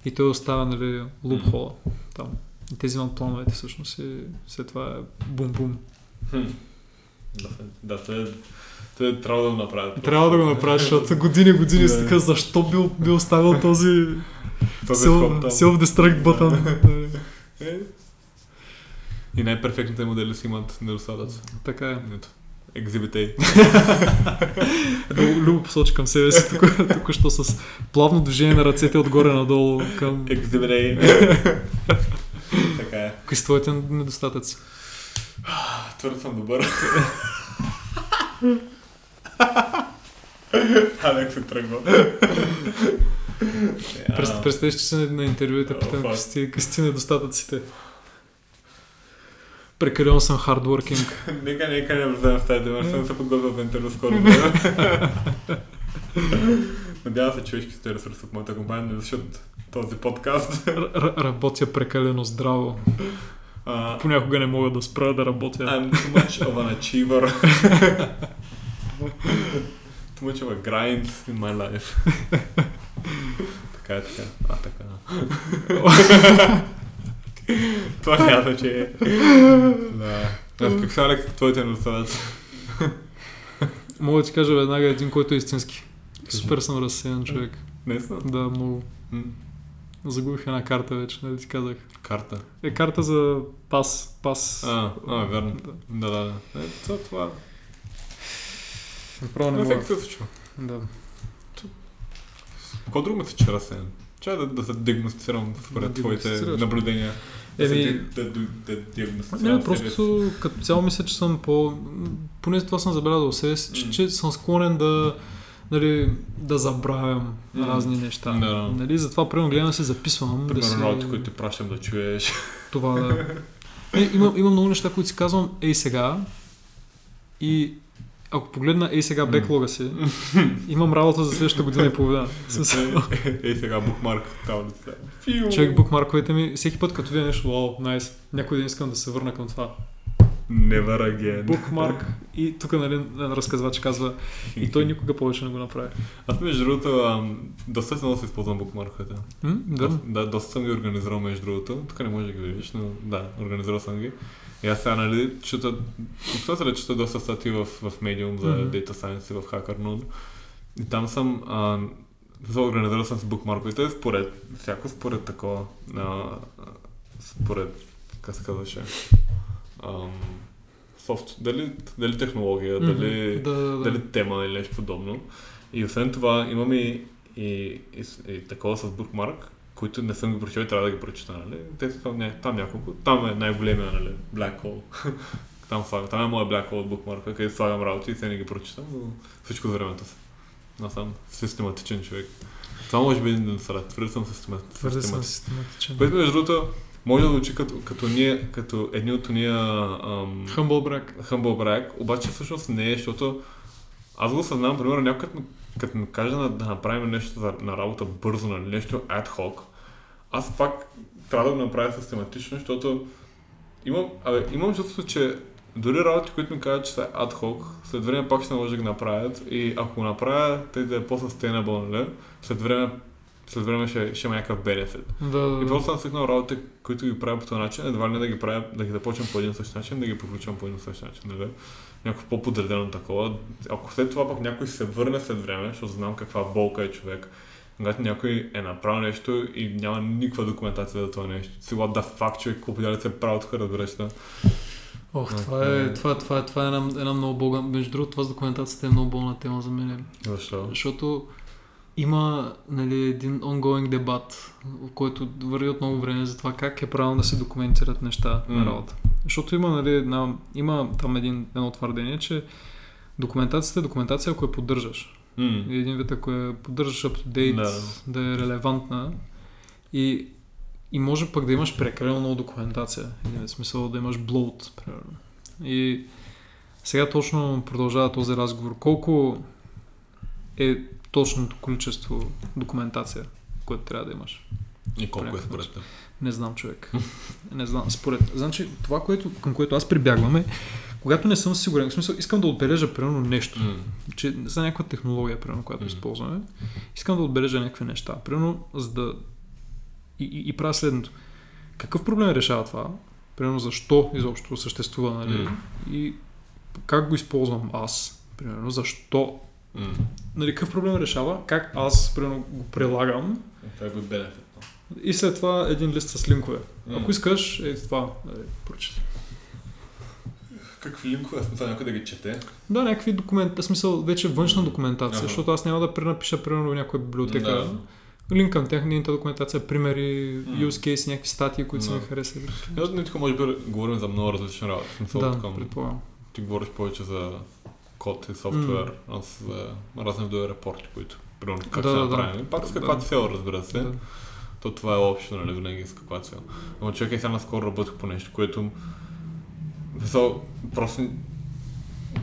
И той остава, нали, лупхола там. И те взимат плановете всъщност и след това е бум-бум. Хм. Да, те, те трябва да го направят. Трябва да го направиш, защото години, години си така, защо бил, бил оставил този self-destruct бутън. Е. И най-перфектните модели си имат недостатъци. така е. A. Любо, посочи към себе си, тук, тук що с плавно движение на ръцете отгоре надолу към Exhibit A. така е. Кои са твоите недостатъци? Твърде съм добър. Алек се тръгва. Представиш, че се на интервю и те О, питам какви сте недостатъците. Прекалено съм хардворкинг. Нека, нека не влезем в тази тема, съм се подготвил в интервю скоро. Надявам се човешките ресурси от моята компания слушат този подкаст. Р- работя прекалено здраво. А, Понякога не мога да спра да работя. I'm too much of an achiever. too much of a grind in my life. така е така. А, така. Това няма че е. Да. А, Как са, Алекс, твоите недостатъци? Мога да ти кажа веднага един, който е истински. Супер съм разсеян човек. Наистина? Да, много. Загубих една карта вече, нали ти казах. Карта. Е карта за пас. Пас. А, а, верно. Да. Да, да, да. Е, това, това. Направо не мога. всеки се случва. Да. Какво друго се че разсеян? Чай да, да се диагностицирам според Да твоите наблюдения. Да, се, Еми- да, да, да диагностицирам. Не, просто като цяло мисля, че съм по... Поне това съм забелязал себе си, че, че съм склонен да, нали, да забравям М. разни неща. Да. Нали, затова примерно гледам да се записвам. да си... Примерно работи, които ти пращам да чуеш. Това да... Не, има, има много неща, които си казвам ей сега и ако погледна ей сега беклога си, имам работа за следващата година и половина. Ей сега букмарк таблица. Човек букмарковете ми, всеки път като видя нещо, вау, найс, някой ден искам да се върна към това. Never again. Букмарк и тук нали, разказвач казва и той никога повече не го направи. Аз между другото, ам, доста много се използвам букмарковете. М? Да. Да, доста съм ги организирал между другото. Тук не може да ги видиш, но да, организирал съм ги. И аз сега, нали, чета, да чета доста статии в, в Medium за Мгм. Data Science и в HackerNode. И там съм, а, за организирал съм с букмарковете, според, всяко според такова, а, според, как се казваше, ам, софт, дали, дали технология, Мгм. дали, да, да, да. дали тема или нещо подобно. И освен това имам и, и, и, и такова с букмарк, които не съм ги прочел и трябва да ги прочета, нали? Те са там, не, там няколко. Там е най-големия, нали? Black Hole. там, там е моя Black Hole от букмарка, където слагам работи и се не ги прочитам, но всичко за времето си. Аз съм систематичен човек. Това може би един съвет. Твърде съм система- Твърде съм систематичен. систематичен. Което между другото може да звучи като, като, ние, като едни от уния ам, Humble brag. Humble brag, обаче всъщност не е, защото аз го съзнавам, примерно, някой като, като ми каже да, да направим нещо за, на работа бързо, нали, нещо ad hoc, аз пак трябва да го направя систематично, защото имам, абе, имам чувство, че дори работи, които ми казват, че са ad hoc, след време пак ще може да ги направят и ако го направя, те да е по-sustainable, нали, след време, след време ще, ще има някакъв benefit. Да, да, И да. просто съм свикнал работите, които ги правя по този начин, едва ли не да ги правя, да ги започвам по един и същи начин, да ги приключвам по един и същи начин, нали? Някакво по-подредено такова. Ако след това пък някой се върне след време, защото знам каква болка е човек, когато някой е направил нещо и няма никаква документация за това нещо. What the fuck, човек, какво ли се е правил тук, разбираш да? Ох, това е, това, това, е, това е една, една много болна... Между другото, това с документацията е много болна тема за мен. Защо? Защото има нали, един ongoing дебат, който върви от много време за това как е правилно да се документират неща М. на работа. Защото има, нали, една, има там един, едно твърдение, че документацията е документация, ако я поддържаш. И един вид, ако я поддържаш up to date, Да. е релевантна и, и може пък да имаш прекалено много документация. Един смисъл да имаш bloat, примерно. И сега точно продължава този разговор. Колко е точното количество документация, което трябва да имаш? И колко е според теб? Не знам, човек. Не знам. Според. Значи, това, което, към което аз прибягвам е, когато не съм сигурен, в смисъл, искам да отбележа примерно нещо, М. че за някаква технология, примерно, която М. използваме, искам да отбележа някакви неща. Примерно, за да. И, и, и правя следното. Какъв проблем решава това? Примерно, защо изобщо съществува, нали? М. И как го използвам аз? Примерно, защо? Нали, какъв проблем решава? Как аз, примерно, го прилагам? Това е бенефит. И след това един лист с линкове. М. Ако искаш, е това. Нали, прочети. Какви линкове? Смисъл някой да ги чете? Да, някакви документи, в смисъл вече външна документация, Ага. защото аз няма да пренапиша примерно някоя библиотека. Да. Линк към тяхната документация, примери, М. use case, някакви статии, които са Да. ми харесали. Аз не тук може би говорим за много различни работи. Да, предполагам. ти говориш повече за код и софтуер, аз за разни видове репорти, които примерно как Да, са да, да. направени. Пак с каква Да. цел, разбира се. Да. То това е общо, нали, винаги с каква цел. Но човек е сега наскоро работих по нещо, което Мисъл, просто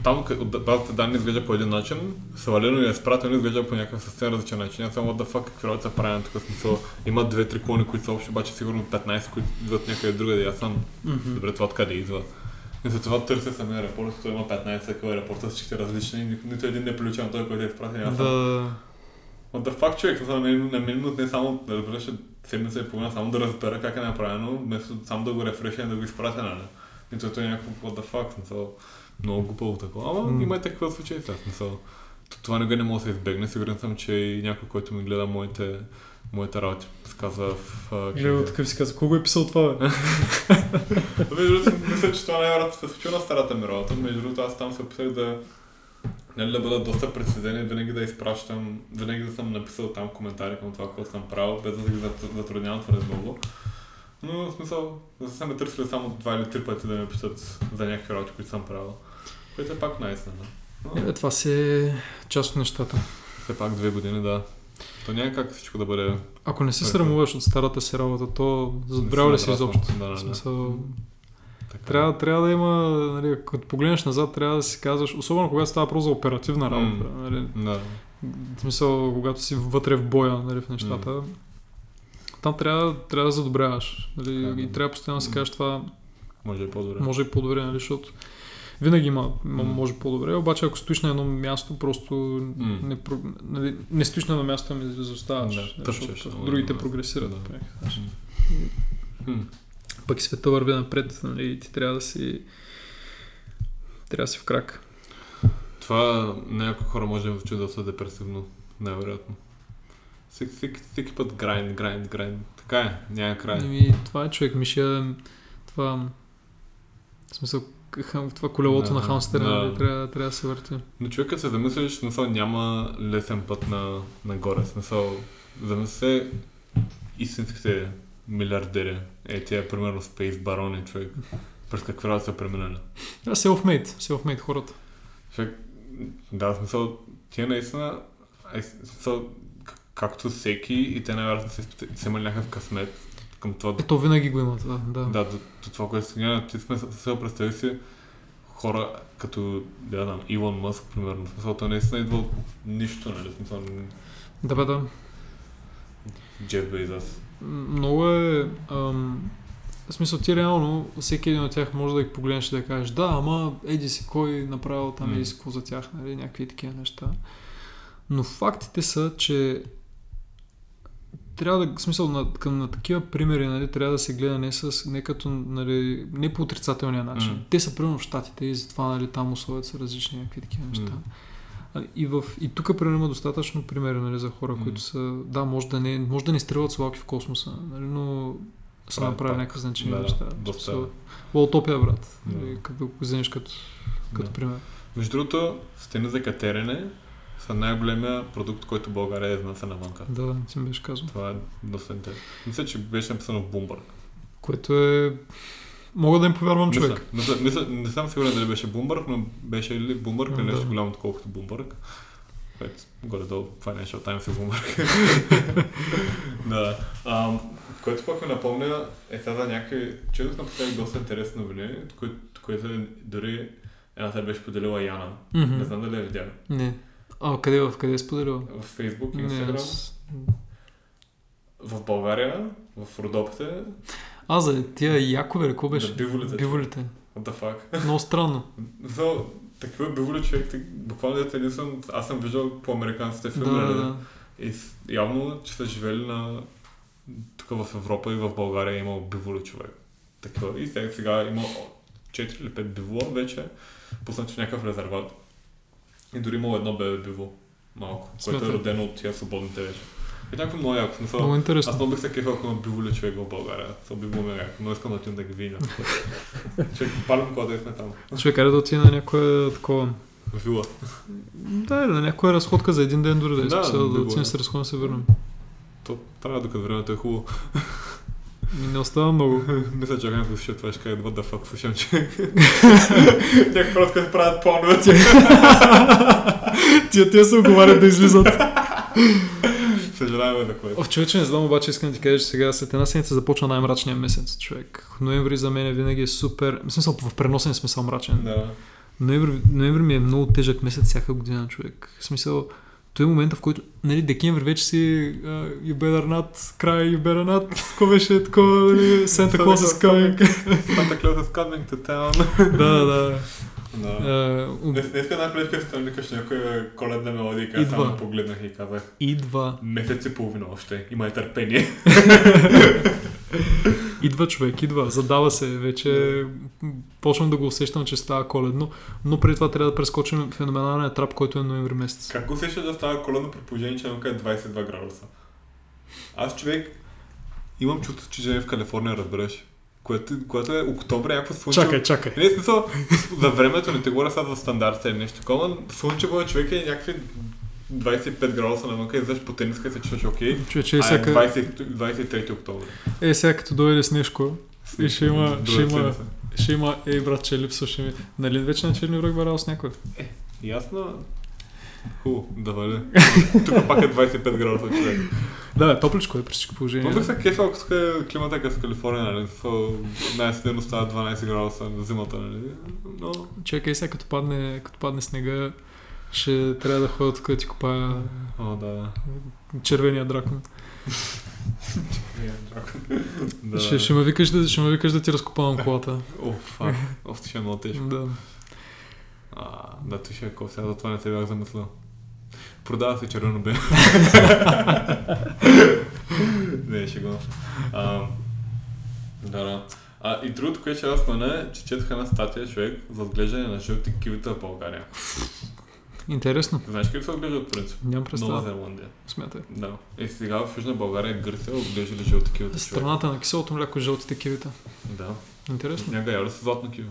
там от базата данни изглежда по един начин, свалено и е спратено изглежда по някакъв съвсем различен начин. Аз съм what the fuck, какви работи са правени тук смисъл. Има две-три клони, които са общо, обаче сигурно 15, които идват някъде другаде. Аз съм, добре, това откъде идва. И за това търся самия репорт, той има 15 такива репорта, всичките различни, ни- нито един не е на той, който е изпратен. Аз Да, What the fuck, човек, на мен, на мен не само да разбереш седмица и половина, само да разбера как е направено, вместо само да го рефреша и да го изпратя, нали? Нито той е някакво what the fuck, смисъл, много глупаво такова. Ама М. има и такива случаи сега, смисъл. Това не, не може да се избегне, сигурен съм, че и някой, който ми гледа моите, моите работи, сказва в... а, Гледа, такъв си каза, кого е писал това, бе? Между другото, мисля, че това най-вероятно се случи на старата ми работа. Между другото, аз там се опитах да, нали, да бъда доста прецизен и винаги да изпращам, винаги да съм написал там коментари към това, което съм правил, без да ги зат- затруднявам твърде много. Но в смисъл, да са ме търсили само два или три пъти да ме питат за някакви работи, които съм правил. Което е пак най Но Е, това си е част от нещата. все пак две години, да. То няма как всичко да бъде... Ако не се срамуваш от старата си работа, то задобрява ли си изобщо? Да, да, смисъл, Така. трябва, трябва да има, нали, като погледнеш назад, трябва да си казваш, особено когато става просто за оперативна работа. Нали, Да. в смисъл, когато си вътре в боя нали, в нещата, там трябва, трябва да задобряваш. Нали, Така, и трябва постоянно да си кажеш това Може и по-добре. може и по-добре, нали, защото винаги има, може по-добре, обаче ако стоиш на едно място, просто М. не, нали, не стоиш на едно място, ами изоставаш. Да, тъпчеш, защото другите да. прогресират. Да. Хм. Пък и света върви напред, нали, и ти трябва да си трябва да си в крак. Това някои хора може да звучи доста депресивно, най-вероятно. Всеки, всеки, всеки път грайнд, грайнд, грайнд. Така е, няма край. Еми, това е човек, Миша, това в смисъл, това колелото Да, на хамстера, да. нали, трябва, трябва да се върти. Но човек като се замислиш, в смисъл няма лесен път на, нагоре. Смисъл, замисли се истинските милиардери. Е, тия, примерно, Space Барони, човек. През работи са преминали. Да, self-made, self-made хората. Човек, да, смисъл, тия наистина, е, смисъл, както всеки и те най-вероятно са имали някакъв късмет към това да Ето винаги го има това, да. Да, до, до това, което сега, ти сме се представи си хора като, да знам, Илон Мъск, примерно. Смисъл, той наистина идва от нищо, нали? Смисъл, Да, бе, да. Джеф Бейзас. Много е... Ам, в смисъл ти реално, всеки един от тях може да ги погледнеш и да кажеш да, ама еди си кой направил там М. еди си какво за тях, нали, някакви такива неща. Но фактите са, че трябва да, смисъл, на, към, на такива примери, нали, трябва да се гледа не, с, не като, нали, не по отрицателния начин. М. Те са примерно в Штатите и затова, нали, там условията са различни, някакви такива неща. А, И, в, и тук примерно има достатъчно примери нали, за хора, М. които са, да, може да не, може да не стрелват слалки в космоса, нали, но са направили някакви значими Да, неща. доста. Лаутопия, брат. Да. Нали, като го вземеш като, като Да. пример. Между другото, стени за катерене са най-големия продукт, който България е изнася навънка. Да, ти ми беше казал. Това е доста интересно. Мисля, че беше написано в Bloomberg. Което е... Мога да им повярвам, Мисля, човек. мисля, мисля, не съм сигурен дали беше Bloomberg, но беше ли Bloomberg или Да. нещо голямо, отколкото Bloomberg. Което горе-долу Financial Times е Bloomberg. да. Ам, което пък ме напомня е сега за някакви... Четох напоследък доста интересни новини, които, които дори едната беше поделила Яна. Мгм. Не знам дали е видяла. Не. А, къде, в къде е споделила? В Facebook и Instagram. аз... В България, в Родопите, А, за тия якове, какво беше? Да, биволите. Биволите. what the fuck. Много странно. За такива биволи човек, ти- буквално дете единствено, аз съм виждал по американските Да, филми, да, нали? да. И явно, че са живели на... Тук в Европа и в България е имал биволи човек. Такива. И сега, сега има 4 или 5 бивола вече, пуснати в някакъв резерват. И дори имало едно бебе биво, малко, което е родено от тия свободните вече. И някакво много яко. Смисъл, Много интересно. аз много бих се кефал, ако има биволи човек в България. Това би било мега яко. Но искам да отидем да ги видя. Човек, палим кода да сме там. Човек, къде да отиде на някоя такова... Вила. Да, или на някоя разходка за един ден дори да е Да, да било, отидем да. се разходим да се върнем. То трябва докато времето е хубаво. Не остава много. Мисля, че някой слуша това ще каже, what the fuck, слушам, че... Някакви хора, които правят планове. Тия тия се оговарят да излизат. Съжаляваме за което. О, човече, не знам, обаче искам да ти кажа, че сега след една седмица започва най-мрачния месец, човек. Ноември за мен винаги е супер, в смисъл в преносен смисъл мрачен. Да. ноември, ноември ми е много тежък месец всяка година, човек. В смисъл, той е момента, в който, нали, декември вече си uh, you better not cry, you better not, какво беше такова, нали, Santa Claus is coming. Santa Claus is coming to town. да, да. Да. Uh, Днес днес една плетка ще викаш някоя коледна мелодия, Идва. само погледнах и казах, идва, месец и половина още, имай търпение. идва човек, идва, задава се, вече почвам да го усещам, че става коледно, но преди това трябва да прескочим феноменалния трап, който е ноември месец. Как го усещаш да става коледно при положение, че е 22 градуса? Аз човек имам чувство, че живея в Калифорния, разбираш. Което, което е октомври, някакво слънчево. Чакай, чакай. Не, смисъл, за времето не те говоря сега за стандарта или нещо такова, слънчево е човек е някакви 25 градуса навън, и излезеш по тениска и се чувстваш окей. Човече, А е е всяка... 20, 23 октомври. Е, сега като дойде Снежко, И ще има- ще има- ще има, ей брат, че липсваше ми. Нали вече на черни връх барал с някой? Ясно. Ху, да вали. Тук пак е 25 градуса човек. Да, бе, топличко е при всички положения. Бих се кефа, ако тук е климата е в Калифорния, нали? В най-силно става 12 градуса на зимата, нали? Но... Чакай сега, като падне, като падне снега, ще трябва да ходя тук да ти купая О, да. червения дракон. да. Ще, ще, ме викаш да, ще ме викаш да ти разкопавам колата. О, фак. Оф, ще е много тежко. да. А, да, той ще е сега за това не се бях замислил. Продава се червено бе. не, ще го. А, да, да. А, и другото, което ще аз спомена, е, че четох една статия, човек, за отглеждане на жълти кивита в България. Интересно. Знаеш как се отглеждат, в принцип? Нямам Нова представа. Зеландия. Смятай. Да. И сега в Южна България Гърция отглеждали жълти кивита, човек. Страната на киселото мляко жълтите кивита. Да. Интересно. Някъде яли са златно киви.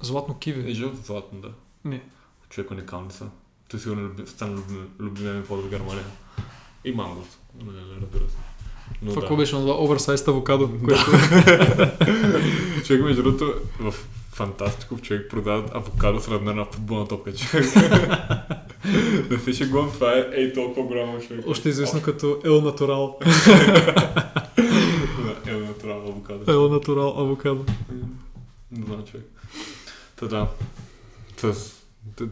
Златно Е, киви. жълто златно, да. Не. Човек уникални са. Той сигурно люби, стана любим, любимия ми плод в Германия. И манго. Не, не, разбира се. Но Това да. беше това оверсайз авокадо, което човек, между другото, в Фантастиков човек продават авокадо с размер на футболна топка, човек. не се шегувам, това е ей толкова голямо човек. още известно като Ел Натурал. Да, е натурално авокадо. Ел Натурал авокадо. Не знам, човек. Та да. С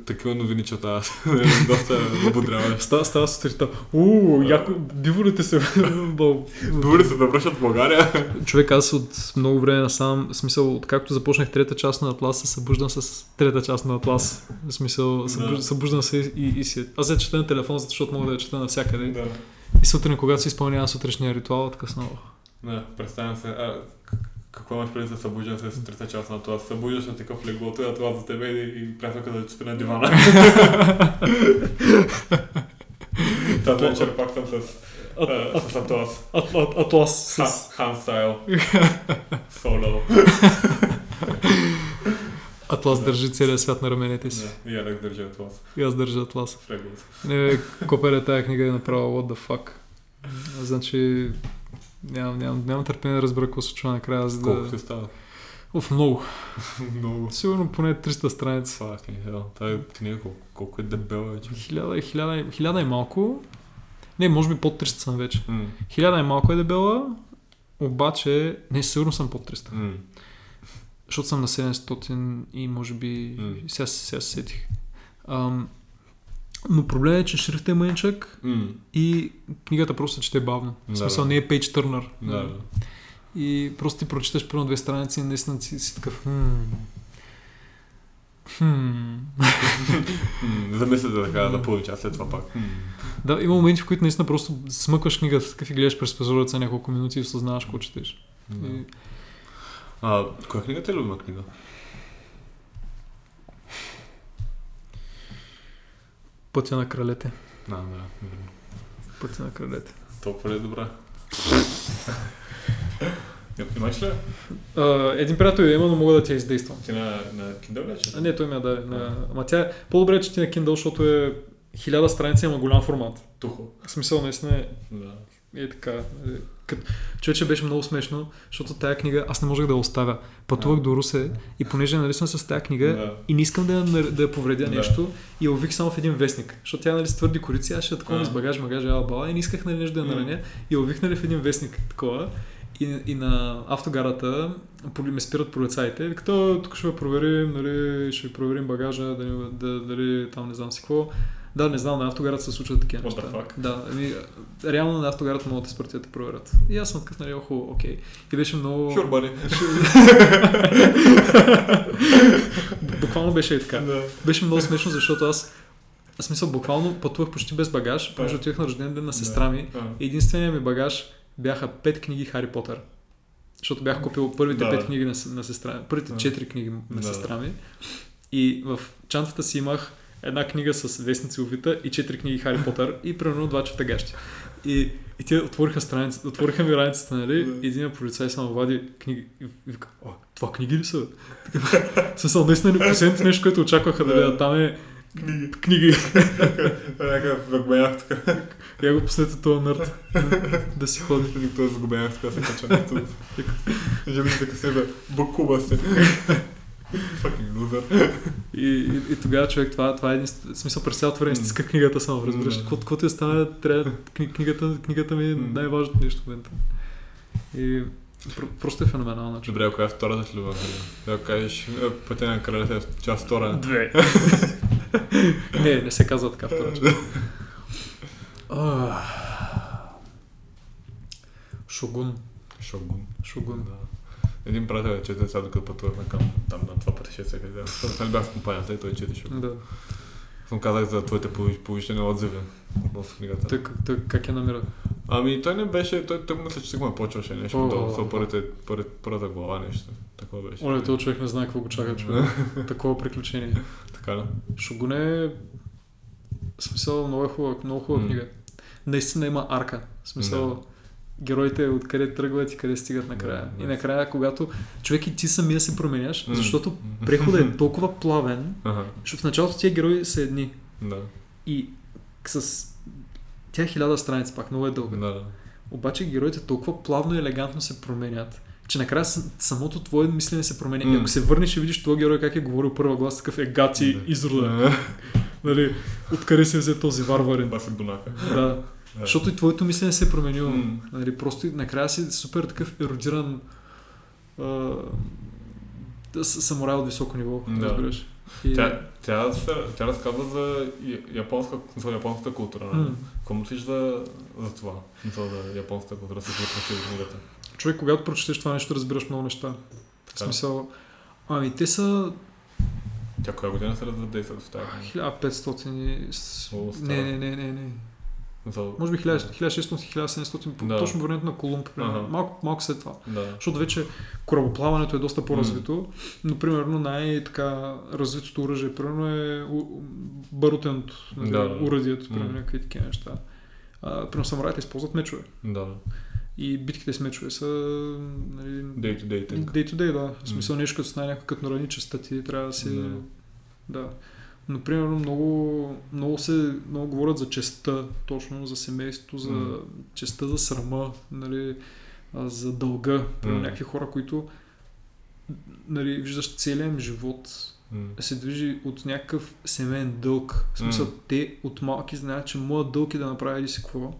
такива новини чета. Доста ободряваш. Става, става сутринта. Уу, яко, биворите се. Добре се да връщат в България. Човек, аз от много време насам, в смисъл, откакто започнах трета част на Атлас, се събуждам с трета част на Атлас. В смисъл, събуж, Да. събуждам се и, и си. Аз се чета на телефон, защото мога да я чета навсякъде. да. И сутрин, когато си изпълнявам сутрешния ритуал. «Ох, Не, представям се. А, какво имаш преди да се събуждаш с сутринта част на това? Събуждаш на такъв леглото и това за тебе и, и приятелка да спи на дивана. Тази вечер пак съм с, с Атлас. Ат- Ат- Атлас с... Ха- Хан стайл. Соло. Атлас държи целия свят на раменете си. И Алекс държи Атлас. И аз държа Атлас. Не, бе, копере тази книга е направила what the fuck. Значи, нямам, нямам, нямам търпение да разбера какво се случва накрая, за Колко да... се става? Оф, много. Много. Сигурно поне 300 страници. Fucking hell. Тази книга колко, колко е дебела вече. Хиляда, хиляда, хиляда и малко. Не, може би под 300 съм вече. М, Хиляда и малко е дебела, обаче... Не, сигурно съм под 300. м. Защото съм на 700 и може би... М. Сега, сега се сетих. Ам, но проблемът е, че шрифтът е мъничък М, и книгата просто чете бавно. В смисъл да. не е page turner. Да, да. И просто ти прочиташ първо две страници и наистина си, си такъв... Хм. Замисля да така, да получа след това пак. Да, има моменти, в които наистина просто смъкваш книгата такъв и гледаш през прозореца няколко минути и осъзнаваш какво четеш. Да. И, А, коя книга ти е любима книга? Пътя на кралете. Да. м. Пътя на кралете. Толкова ли е добра? Имаш ли? А, един приятел я има, но мога да ти я издействам. Ти на, на Kindle ли? А, не, той ми я даде. На... Ама тя е по-добре, че ти на Kindle, защото е хиляда страници, има голям формат. Тухо. В смисъл, наистина е, Да. Е така. Е, Кът... Човече беше много смешно, защото тая книга аз не можех да я оставя. Пътувах А. до Русе и понеже нали съм с тази книга Да. и не искам да, да я повредя Да. нещо и я увих само в един вестник. Защото тя нали с твърди корици, аз ще е такова А. с багаж, багаж, ала бала и не исках нали нещо да я нараня и увих нали в един вестник такова. И, и на автогарата ме спират полицаите. Викат, «А, тук ще ви проверим, нали, ще проверим багажа, дали, да, дали там не знам си какво. Да, не знам, на автогарата се случват такива неща. Да, ами, реално на автогарата могат да спрат и да проверят. И аз съм такъв, нали, охо, окей. И беше много... Buddy. Буквално беше и така. Да. Беше много смешно, защото аз, в смисъл, буквално пътувах почти без багаж, понеже отивах на рожден ден на сестра ми. А. Единственият ми багаж бяха пет книги Хари Потър. Защото бях купил първите Да. пет книги на, на сестра първите четири книги на Да. сестра ми. И в чантата си имах една книга с вестници Овита и четири книги Хари Потър и примерно два четагащи. И, и те отвориха страницата, отвориха ми раницата, нали? Да. И един полицай само вади книги и вика, о, това книги ли са? Смисъл, наистина не последното нещо, което очакваха, нали? Да. А там е Книги. книги. Някакъв загубенях така. Я го пуснете този нърд да си ходи. Той загубенях така се кача. Жени така се да букуба се. Fucking loser. И, и, и тогава човек, това, това е един смисъл през цялото време стиска книгата само, разбираш. Какво каквото и стане, трябва кни- книгата, книгата ми е най-важното нещо в момента. И про- просто е феноменална. човек. Добре, коя е втората ти любов? Да кажеш, е, пътя на кралете е част втора. Две. не, не се казва така втора част. Шогун. Шогун. Шогун. Да. Един приятел чете сега докато пътувахме към там на това пътешествие, къде Нали бях в компанията и той чете Шогун. Да. Съм казах за твоите положителни отзиви относно книгата. Той, той как я намира? Ами той не беше, той, той мисля, че сега ме почваше нещо О, долу, о, са о. първите, първите, първата глава нещо. Такова беше. Оле, този човек не знае какво го чака, човек. Такова приключение. Така да. Шогун е... В смисъл, много е хубава, много хубава книга. Наистина има арка. В смисъл, героите откъде тръгват и къде стигат накрая. Да, и накрая, когато човек и ти самия се променяш, М. защото преходът е толкова плавен, Ага, защото в началото тия герои са едни. да. И с... Тя е хиляда страница, пак много е дълга. Да, да. Обаче героите толкова плавно и елегантно се променят, че накрая самото твое мислене се променя. И М. ако се върнеш и видиш този герой как е говорил първа глас, такъв е гати Да. изрода. Нали, откъде се взе този варварен. Баси Дунака. Да. Да. Защото и твоето мислене се е променило. М. Нали, просто накрая си супер такъв еродиран а, самурай от високо ниво, Да. разбираш. И, Тя, тя, тя разказва за японска, за японската култура. М. Какво мислиш за, за това? За да японската култура се случва в книгата. Човек, когато прочетеш това нещо, разбираш много неща. В Така. смисъл, ами те са Тя коя година се задейства в тази книга? 1500 и... с- О. Не, не, не, не, не. За... Може би 1600-1700, по Да. точно времето на Колумб, примерно. Ага. Малко, малко след това. Да. Защото вече корабоплаването е доста по-развито, но примерно най-така развитото оръжие, примерно е барутеното, нали, Да, да. уръдието, примерно М. някакви такива неща. А, примерно самураите използват мечове. Да. И битките с мечове са нали, Day to day day to day, да. В смисъл нещо като стане някакъв като ранича стати, трябва да се... Да. Да. Но, примерно, много, много, се, много говорят за честа, точно за семейството, за М. честа за срама, нали, за дълга. Примерно, М. някакви хора, които нали, виждаш целият им живот М. се движи от някакъв семейен дълг. В смисъл, М. те от малки знаят, че моят дълг е да направя си какво.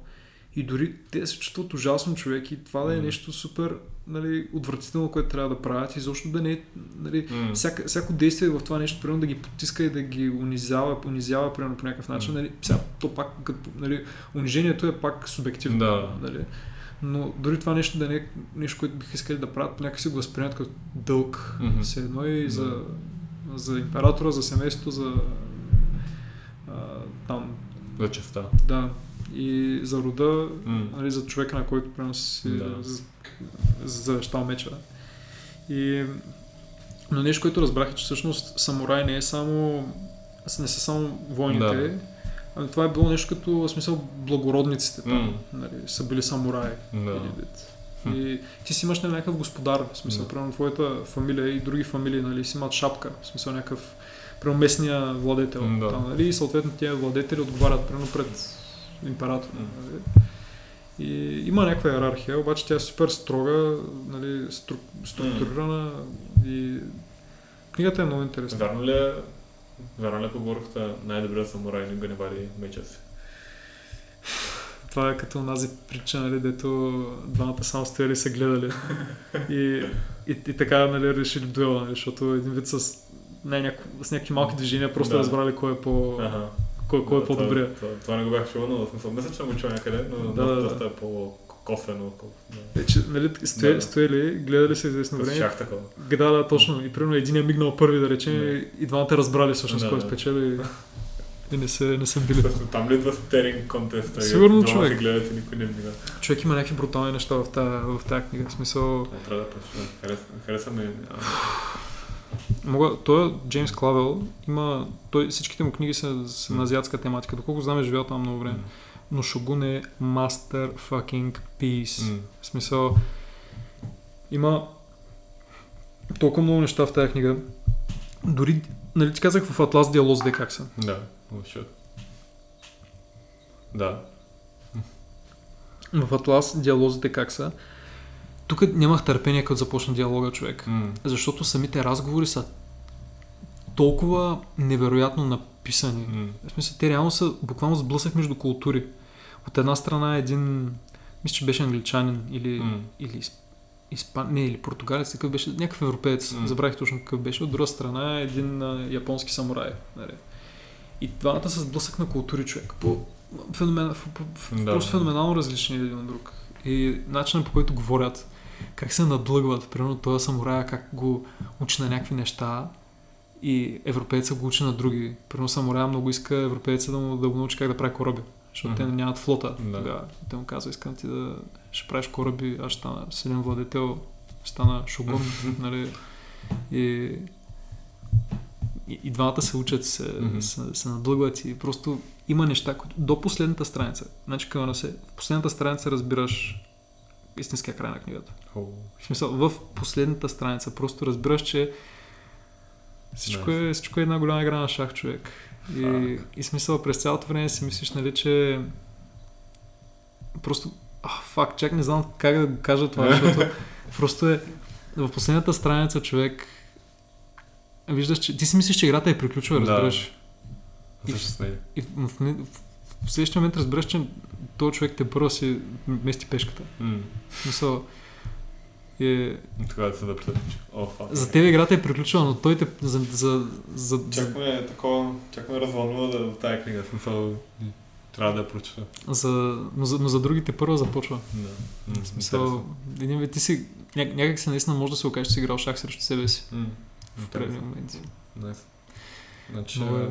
И дори те се чувстват ужасно човек и това да е нещо супер нали, отвратително, което трябва да правят и защо да не нали, М. всяка, всяко действие в това нещо, примерно да ги потиска и да ги унизява, унизява примерно по някакъв начин, М. нали, сега, то пак, като, нали, унижението е пак субективно, Да. нали, но дори това нещо да не е нещо, което бих искали да правят, някакси го възприемат като дълг, Мгм. все едно и Да. за, за императора, за семейството, за а, там, За честа. да, и за рода, М. нали, за човека, на който примерно си Да. Завещал меча. И... Но нещо, което разбрах е, че всъщност самурай не е само... не са само войните, Да. ами това е било нещо като, в смисъл, благородниците там, М. нали, са били самураи. Или вид. И ти си имаш нали, някакъв господар, в смисъл, Да. примерно твоята фамилия и други фамилии, нали, си имат шапка, в смисъл някакъв, примерно местния владетел, Да. там, нали, и съответно тия владетели отговарят, примерно пред императора, нали. И има някаква иерархия, обаче тя е супер строга, нали, стру, структурирана и книгата е много интересна. Вярно ли е, вярно ли е поговорката най-добрият самурай никога не вади меча си? Това е като онази притча, нали, дето двамата само стояли и се гледали. И, и, и така, нали, решили дуела, нали, защото един вид с, не, няко, с някакви малки движения просто Да. разбрали кой е по... Ага. Кой, кой е Да, по-добрия. Това, това, това не го бях чувал, но смисъл, мисля, че съм го чул някъде, но Да, да, да. е по-косвено. Да. Е, че, нали, стоя, Да. стояли, гледали се известно време. шах такова. Да, да, точно. И примерно един е мигнал първи, да речем, Да. и- двамата разбрали всъщност Да, кой да. спечели. И не са, не са били. Там ли идва стеринг контеста? Сигурно, Двамата човек. гледат и никой не вдига. Човек има някакви брутални неща в тази, в тази книга. В смисъл, Не, Трябва да прочета. Хареса, хареса ми. Мога, той Джеймс Клавел, има, той, всичките му книги са, са на азиатска тематика. Доколко знам е живял там много време. Но Шогун е master fucking piece. м. В смисъл, има толкова много неща в тази книга. Дори, нали ти казах в Атлас диалозите как са. Да, oh, shit. Да. В Атлас диалозите как са. Тук нямах търпение, като започна диалога човек. М, Защото самите разговори са толкова невероятно написани. м, В смисъл, те реално са буквално сблъсък между култури. От една страна е един, мисля, че беше англичанин или, м. или исп... испан... не, или португалец, такъв беше, някакъв европеец, М. забравих точно какъв беше. От друга страна е един а, японски самурай. Нали. И двамата са сблъсък на култури, човек. По, феномен, в, в, в, Да. Просто феноменално различни един от друг. И начинът по който говорят, как се надлъгват, примерно този самурая, как го учи на някакви неща и европейца го учи на други. Примерно самурая много иска европейца да му, да го научи как да прави кораби, защото те Мгм. нямат флота. Да. Тогава. Те му казва, искам ти да ще правиш кораби, аз ще стана силен владетел, ще стана шогун, нали? И, и, и двамата се учат, се, Мгм. се, се надлъгват и просто има неща, които до последната страница, значи към се, в последната страница разбираш истинския край на книгата. О, В смисъл, в последната страница просто разбираш, че всичко, е, всичко е една голяма игра на шах, човек. И, Fuck. и смисъл, през цялото време си мислиш, нали, че просто, а, фак, чак не знам как да го кажа това, защото просто е в последната страница човек виждаш, че ти си мислиш, че играта е приключила, Да. разбираш. Също не. И в, в, в, в следващия момент разбираш, че този човек те първо си мести пешката. М. В смисъл, е, Тогава да се да фак. За тебе играта е приключила, но той те... За, за, за, Чак за, ме е такова, чак ме развълнува да тази книга. Смисъл, трябва да я прочета. за, но, за, но за другите първо започва. Да. В смисъл, един вид ти си... Ня, някак се наистина може да се окаже, че си играл шах срещу себе си. М, В определени моменти. Найс. Значи, Много е...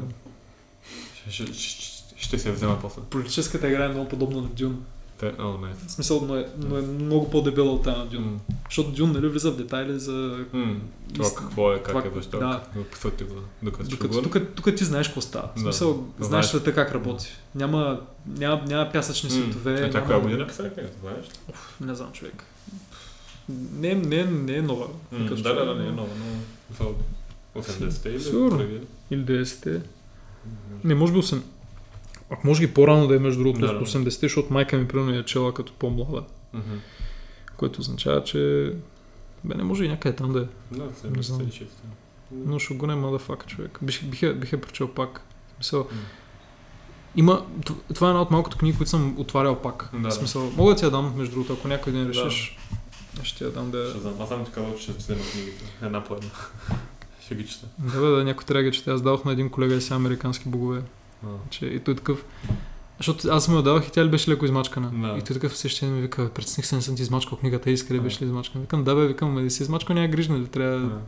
ще, ще, ще, ще се взема после. Политическата игра е много подобна на Дюн. Те, о, найс. В смисъл, но е, но е много по-дебела от тази на Дюн. М, Защото Дюн нали, влиза в детайли за... м, Това какво е, как Това- е, защо, да. да. описвате го, докато Докато тук, тук ти знаеш какво става. В смисъл, Да, знаеш света как работи. Няма, няма, няма пясъчни светове. А тя няма- коя година писали книгата, знаеш? Не знам, човек. Не, не, не е нова. Такъв Да, да, човек. да, не е много, но... мисъл, 80-те или Сигурно. преди? Или 10-те. Не, може би 8. Ако може и по-рано да е между другото Да, от да. 80-те, защото майка ми примерно я е чела като по-млада. Мгм. Което означава, че... Бе, не може и някъде там да е. Да, Не знам. 76-те. Но Шогун е motherfucker, човек. Бих, бих, бих я прочел пак. Смисъл, М. има... Това е една от малкото книги, които съм отварял пак. Да, да. В смисъл, мога да ти я дам, между другото, ако някой ден решиш. Ще ти я дам да... Ще знам, аз ти казал, че ще взема книгите. Една по една. Ще ги чета. Да, бе, да, някой трябва да ги чете. Аз дадох на един колега си американски богове. Че и той такъв... Защото аз му я давах и тя ли беше леко измачкана. Да. И той такъв същия ми вика, прецених се, не съм ти измачкал книгата, иска ли А. беше ли измачкана. Викам, да бе, викам, ме да си измачкал, няма грижна, да трябва, Да.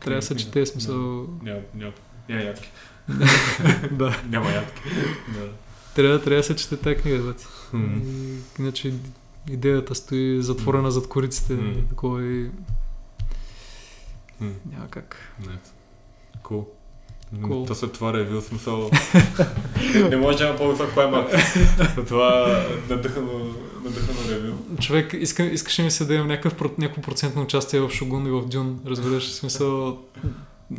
трябва да се чете, смисъл. Няма, няма, няма ядки. да. Няма ядки. Да. Трябва, трябва да се чете тази книга, бе. М. И, Иначе идеята стои затворена зад кориците. Такова и няма как. Не. Кул. Cool. То след това ревю смисъл. не може да има по-висок клаймакс. Това надъхано, надъхано ревю. Човек, иска, искаше ми се да имам някакъв, някакво процентно участие в Шогун и в Дюн, разбираш, смисъл,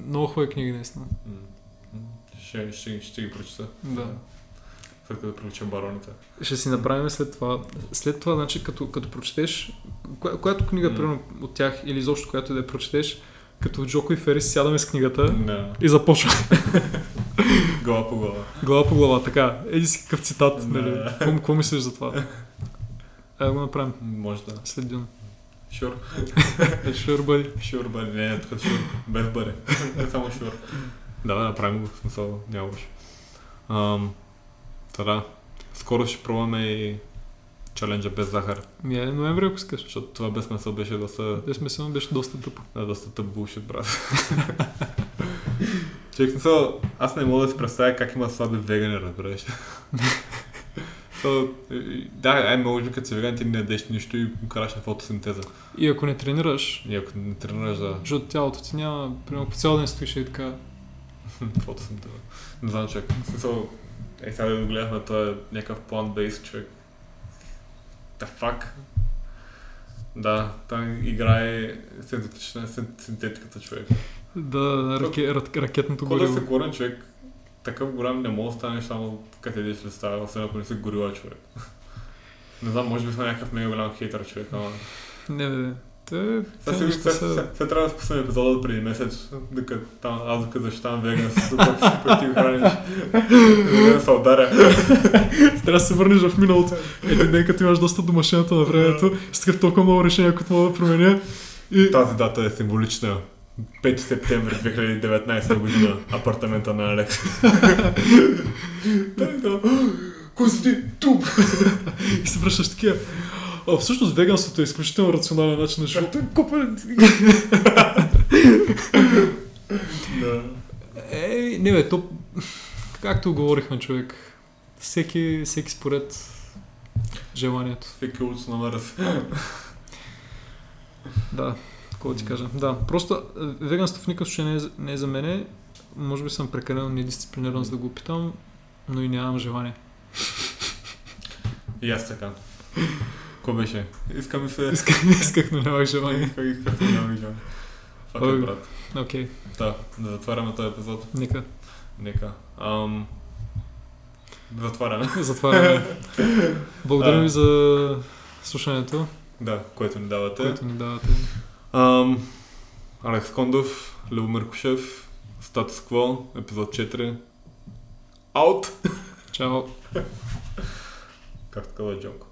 много хубави книги, наистина. Ще, ще, ще ги прочета. Да. След като приличам бароните. Ще си направим след това. След това, значи, като, като прочетеш, коя, която книга, примерно, от тях, или изобщо която да я прочетеш, като Джоко и Ферис сядаме с книгата Да. и започваме. Глава по глава. Глава по глава, така. Еди си какъв цитат, Да. нали? Какво, какво мислиш за това? Айде го направим Може да. след дюн. Шур. Sure, buddy. Шур бъде. Не, тук шур. Без бъде. Не само шур. Да, да, направим го. Смисъл, няма лошо. Та да. Скоро ще пробваме и чаленджа без захар. Ми е ноември, ако искаш. Защото това без месо беше доста, Те смисъл беше доста тъпо. да, доста тъп булшит, брат. Човек, смисъл, аз не мога да си представя как има слаби вегани, разбираш. So, да, ай, може би като си веган ти не ядеш нищо и караш на фотосинтеза. И ако не тренираш, И ако не тренираш да защото тялото ти няма, примерно по цял ден стоиш и така. фотосинтеза. Не знам, човек. Смисъл, е, сега да го гледахме, той е някакъв план-бейс човек. The fuck? Да, там играе синтетична, син- синтетиката човек. Да, раке, рак, ракетното Какво да гориво. се горен човек, такъв голям не мога да станеш само като ядеш листа, освен ако не си горила човек. Не знам, може би съм някакъв мега голям хейтър човек, ама... Не, бе, те, Сега те си неща сега, са... сега, сега трябва да спусна епизода преди месец, докато там, аз докато защитавам веган, с тук си ти храниш. Да се ударя. Трябва да се върнеш в миналото. Един ден, като имаш доста до машината на времето, с такъв толкова много решения, които мога да променя. И Тази дата е символична. 5 септември 2019 година, апартамента на Алекс. Ти? Тук! И се връщаш такива. А, всъщност веганството е изключително рационален начин на живота. Копа... Да. Е, не бе, то... Както говорихме, човек. Всеки, всеки според желанието. Всеки улица на. Да, какво ти кажа. Да, просто е, веганство в никакъв случай не е, за- не е за мене. Може би съм прекалено недисциплиниран за да го опитам, но и нямам желание. И аз така. Ко беше? Искам се... Исках, исках но нямах желание. Исках, исках, нямам желание. Фак е, брат. Окей, Да, да затваряме този епизод. нека. Нека. Ам... Затваряме. Затваряме. Благодаря ви за слушането, Да, което ни давате. което ни давате. Ам, Алекс Кондов, Любомир Кушев, Статус Кво, епизод 4. Аут! Чао! Както казва Джонко.